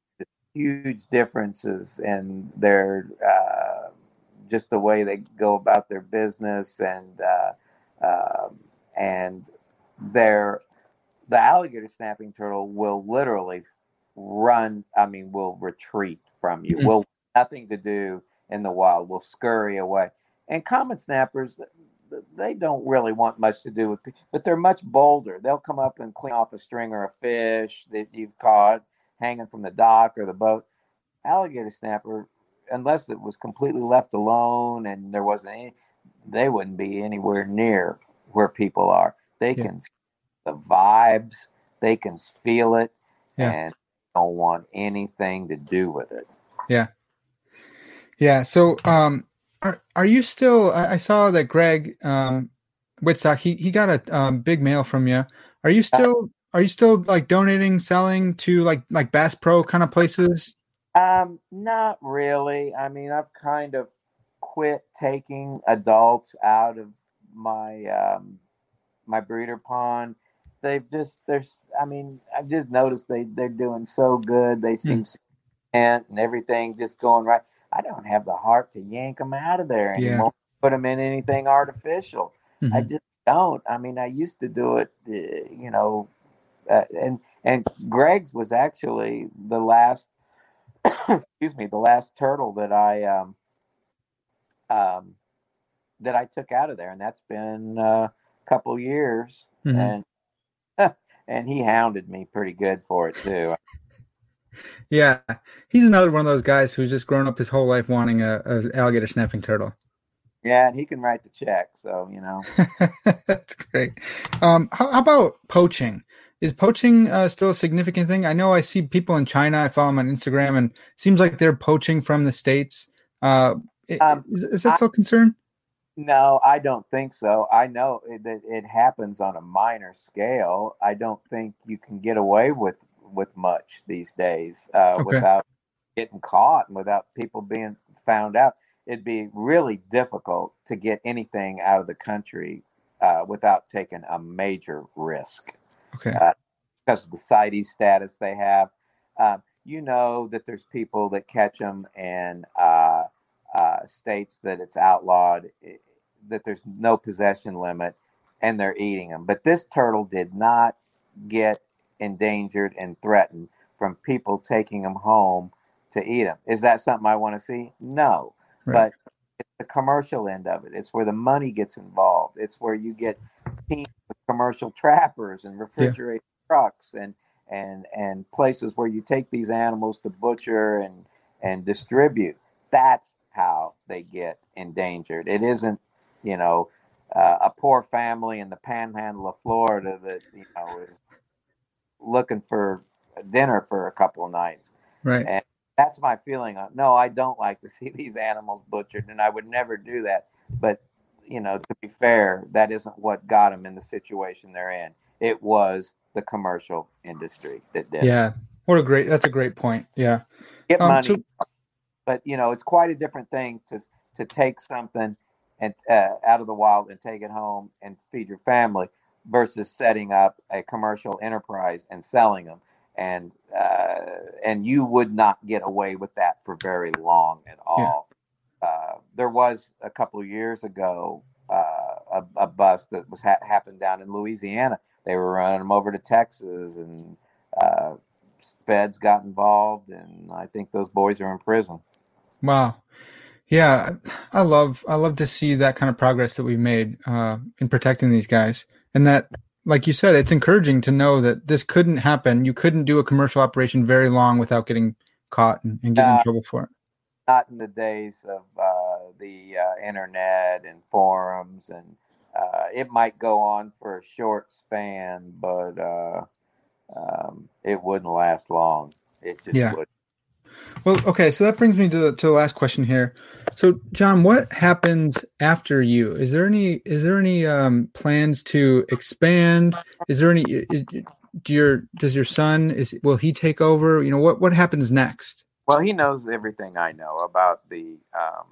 huge differences in their uh, just the way they go about their business and uh, uh, and their the alligator snapping turtle will literally run. I mean, will retreat from you. Mm-hmm. Will nothing to do in the wild. Will scurry away. And common snappers, they don't really want much to do with but they're much bolder. They'll come up and clean off a stringer of fish that you've caught hanging from the dock or the boat. Alligator snapper unless it was completely left alone and there wasn't any they wouldn't be anywhere near where people are. They yeah. can the vibes they can feel it yeah. and don't want anything to do with it. Yeah. Yeah so um are are you still? I, saw that Greg um, Whitstock he he got a um, big male from you. Are you still are you still like donating, selling to like like Bass Pro kind of places? Um, not really. I mean, I've kind of quit taking adults out of my um, my breeder pond. They've just there's I mean, I've just noticed they they're doing so good. They seem mm. and everything just going right. I don't have the heart to yank them out of there anymore. Yeah. Put them in anything artificial. Mm-hmm. I just don't. I mean, I used to do it, uh, you know, uh, and and Greg's was actually the last. (coughs) excuse me, the last turtle that I um, um, that I took out of there, and that's been uh, a couple years, mm-hmm. and (laughs) and he hounded me pretty good for it too. Yeah, he's another one of those guys who's just grown up his whole life wanting a, a alligator snapping turtle. Yeah, and he can write the check, so you know. (laughs) That's great. Um, how, how, about poaching? Is poaching uh, still a significant thing? I know I see people in China. I follow them on Instagram, and seems like they're poaching from the states. Uh, um, is, is, that I, so concern? No, I don't think so. I know that it happens on a minor scale. I don't think you can get away with with much these days uh, okay. without getting caught and without people being found out. It'd be really difficult to get anything out of the country uh, without taking a major risk. Okay. Uh, because of the CITES status they have. Um, you know that there's people that catch them in uh, uh, states that it's outlawed, that there's no possession limit, and they're eating them. But this turtle did not get endangered and threatened from people taking them home to eat them. Is that something I want to see? No. Right. But it's the commercial end of it. It's where the money gets involved. It's where you get teams of commercial trappers and refrigerated yeah. trucks and and and places where you take these animals to butcher and and distribute. That's how they get endangered. It isn't, you know, uh, a poor family in the panhandle of Florida that you know is looking for dinner for a couple of nights. Right. And that's my feeling. No, I don't like to (laughs) see these animals butchered, and I would never do that. But you know, to be fair, that isn't what got them in the situation they're in. It was the commercial industry that did. Yeah. What a great. That's a great point. Yeah. Get um, money, so- but you know, it's quite a different thing to to take something and uh, out of the wild and take it home and feed your family versus setting up a commercial enterprise and selling them and uh, and you would not get away with that for very long at all. Yeah. uh, there was a couple of years ago uh, a, a, bust that was ha- happened down in louisiana. They were running them over to texas and uh, feds got involved and i think those boys are in prison. Wow. Yeah, I love I love to see that kind of progress that we've made uh, in protecting these guys, and that, like you said, it's encouraging to know that this couldn't happen. You couldn't do a commercial operation very long without getting caught and, and getting uh, in trouble for it. Not in the days of uh, the uh, internet and forums, and uh, it might go on for a short span, but uh, um, it wouldn't last long. It just yeah. would. Well, okay, so that brings me to the, to the last question here. So, John, what happens after you? Is there any is there any um, plans to expand? Is there any do your does your son is will he take over? You know what what happens next? Well, he knows everything I know about the um,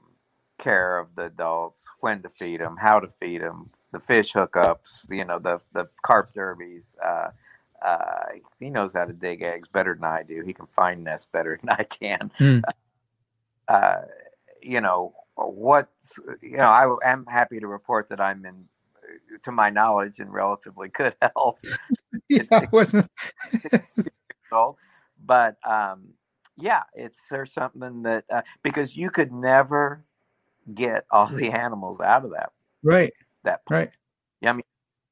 care of the adults, when to feed them, how to feed them, the fish hookups, you know, the the carp derbies. Uh, uh, he knows how to dig eggs better than I do. He can find nests better (laughs) than I can. Mm. Uh, you know what's you know I am happy to report that I'm in, to my knowledge, in relatively good (laughs) health. (laughs) yeah, it's, wasn't. but um, yeah, it's there's something that uh, because you could never get all the animals out of that. Right. That point. right. Yeah, I mean,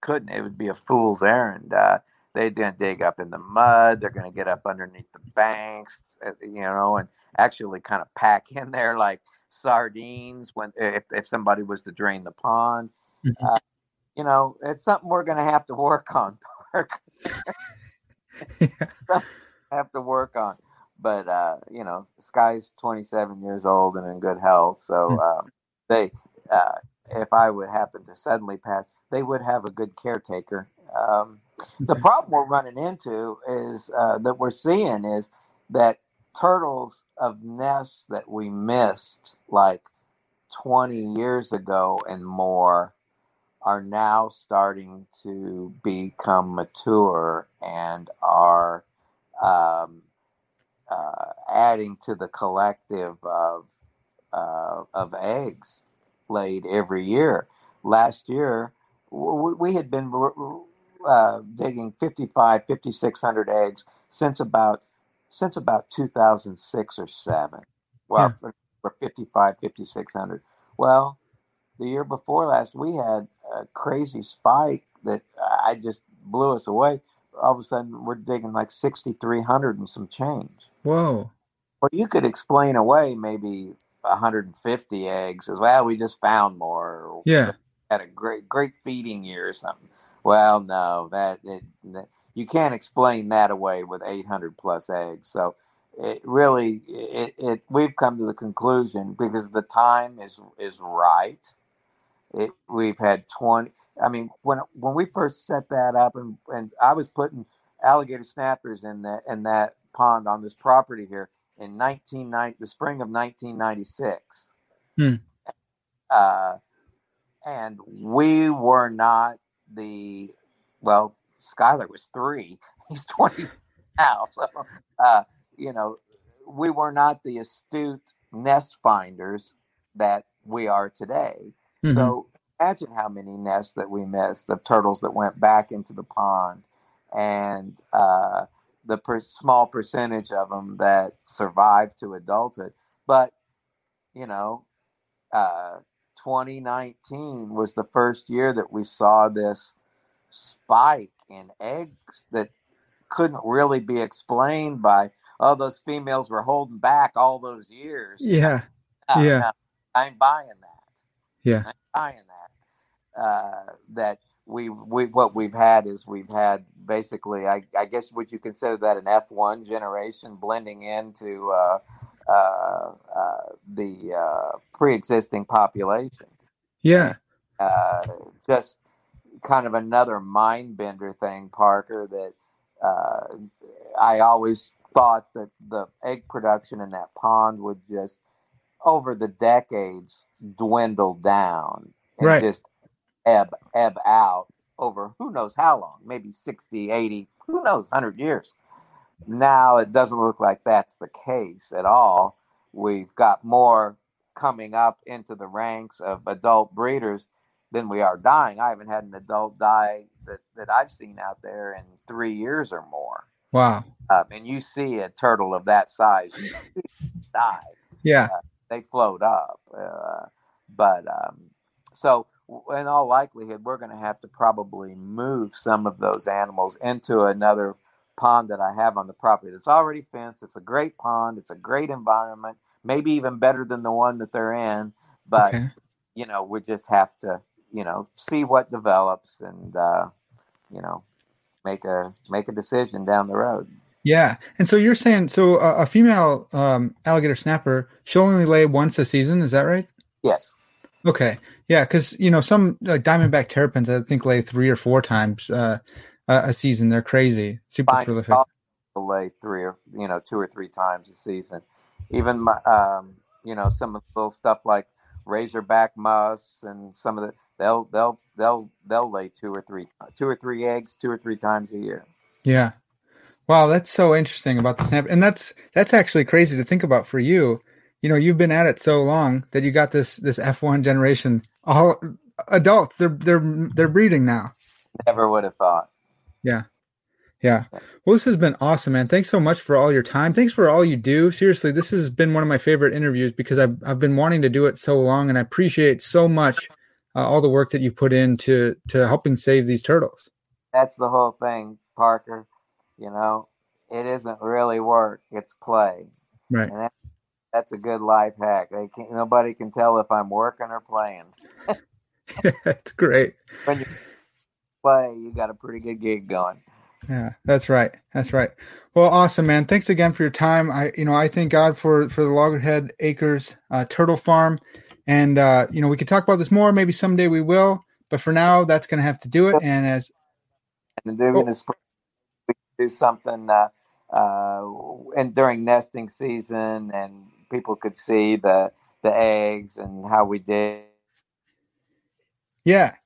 couldn't. It would be a fool's errand. Uh, they're going to dig up in the mud. They're going to get up underneath the banks, uh, you know, and actually kind of pack in there like sardines when if, if somebody was to drain the pond. Mm-hmm. Uh, you know, it's something we're going to have to work on. (laughs) Park. (laughs) (laughs) have to work on. But uh, you know, Sky's 27 years old and in good health, so mm. um, they, uh, if I would happen to suddenly pass, they would have a good caretaker. Um, the problem we're running into is uh, that we're seeing is that turtles of nests that we missed like 20 years ago and more are now starting to become mature and are um, uh, adding to the collective of uh, of eggs laid every year. Last year, we, we had been uh, digging 55, 5,600 eggs since about since about 2006 or seven. Well, yeah. for, for 55, 5,600. Well, the year before last, we had a crazy spike that I just blew us away. All of a sudden, we're digging like 6,300 and some change. Whoa. Well, you could explain away maybe 150 eggs as well. We just found more. Yeah. Had a great, great feeding year or something. Well, no, that, it, that you can't explain that away with 800 plus eggs. So it really, it, it we've come to the conclusion because the time is is right. It, we've had 20. I mean, when when we first set that up, and, and I was putting alligator snappers in that in that pond on this property here in 1990, the spring of 1996. Hmm. Uh, and we were not the well Skyler was three. (laughs) He's 20 now. So, uh, you know, we were not the astute nest finders that we are today. Mm-hmm. So imagine how many nests that we missed of turtles that went back into the pond and uh, the per- small percentage of them that survived to adulthood. But, you know, uh, 2019 was the first year that we saw this spike in eggs that couldn't really be explained by oh those females were holding back all those years. Yeah, (laughs) no, yeah. No, I'm buying that. Yeah, I'm buying that. Uh, that we we what we've had is we've had basically I, I guess would you consider that an F1 generation blending into uh, uh, uh the uh, pre-existing population. Yeah. Uh, just kind of another mind bender thing, Parker, that uh, I always thought that the egg production in that pond would just over the decades dwindle down and Right. just ebb ebb out over who knows how long, maybe 60, 80, who knows, 100 years. Now it doesn't look like that's the case at all. We've got more coming up into the ranks of adult breeders than we are dying. I haven't had an adult die that, that I've seen out there in three years or more. Wow. Um, and you see a turtle of that size, you see die Yeah. they float up. Uh, but um, so, in all likelihood, we're going to have to probably move some of those animals into another pond that I have on the property that's already fenced. It's a great pond. It's a great environment, maybe even better than the one that they're in. But Okay. you know, we just have to, you know, see what develops and uh, you know, make a make a decision down the road. Yeah. And so you're saying so a, a female um, alligator snapper she'll only lay once a season, is that right? Yes. Okay. Yeah, because you know some like diamondback terrapins, I think lay three or four times uh, a a season. They're crazy, super Fine. prolific. will lay three or you know two or three times a season. Even my, um, you know some of the little stuff like razorback musk and some of the they'll they'll they'll they'll lay two or three two or three eggs two or three times a year. Yeah. Wow, that's so interesting about the snap, and that's that's actually crazy to think about for you. You know, you've been at it so long that you got this this F one generation, all adults. They're they're they're breeding now. Never would have thought. Yeah. Yeah. Well, this has been awesome, man. Thanks so much for all your time. Thanks for all you do. Seriously, this has been one of my favorite interviews because I've I've been wanting to do it so long, and I appreciate so much uh, all the work that you put into to to helping save these turtles. That's the whole thing, Parker. You know, it isn't really work; it's play. Right. And that, that's a good life hack. They can't, nobody can tell if I'm working or playing. (laughs) That's great. When you play, you got a pretty good gig going. Yeah, that's right. That's right. Well, awesome, man. Thanks again for your time. I, you know, I thank God for for the Loggerhead Acres uh, Turtle Farm, and uh, you know, we could talk about this more. Maybe someday we will, but for now, that's going to have to do it. And as and during Oh. the spring we do something uh, uh, and during nesting season and people could see the the eggs and how we did yeah,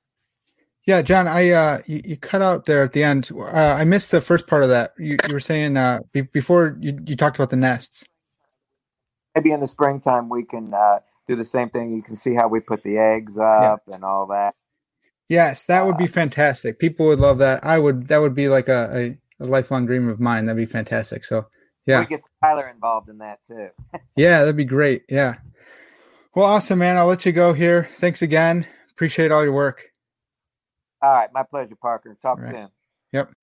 yeah, John, I uh, you, you cut out there at the end. Uh, I missed the first part of that. You, you were saying uh, be, before you, you talked about the nests. maybe in the springtime we can uh, do the same thing you can see how we put the eggs up and all that Yes, that would be fantastic. People would love that. I would. That would be like a, a, a lifelong dream of mine. That'd be fantastic. So, yeah. we get Tyler involved in that too (laughs) Yeah, that'd be great. Yeah. Well, awesome, man. I'll let you go here. Thanks again. Appreciate all your work. All right. My pleasure, Parker. Talk right. soon. Yep.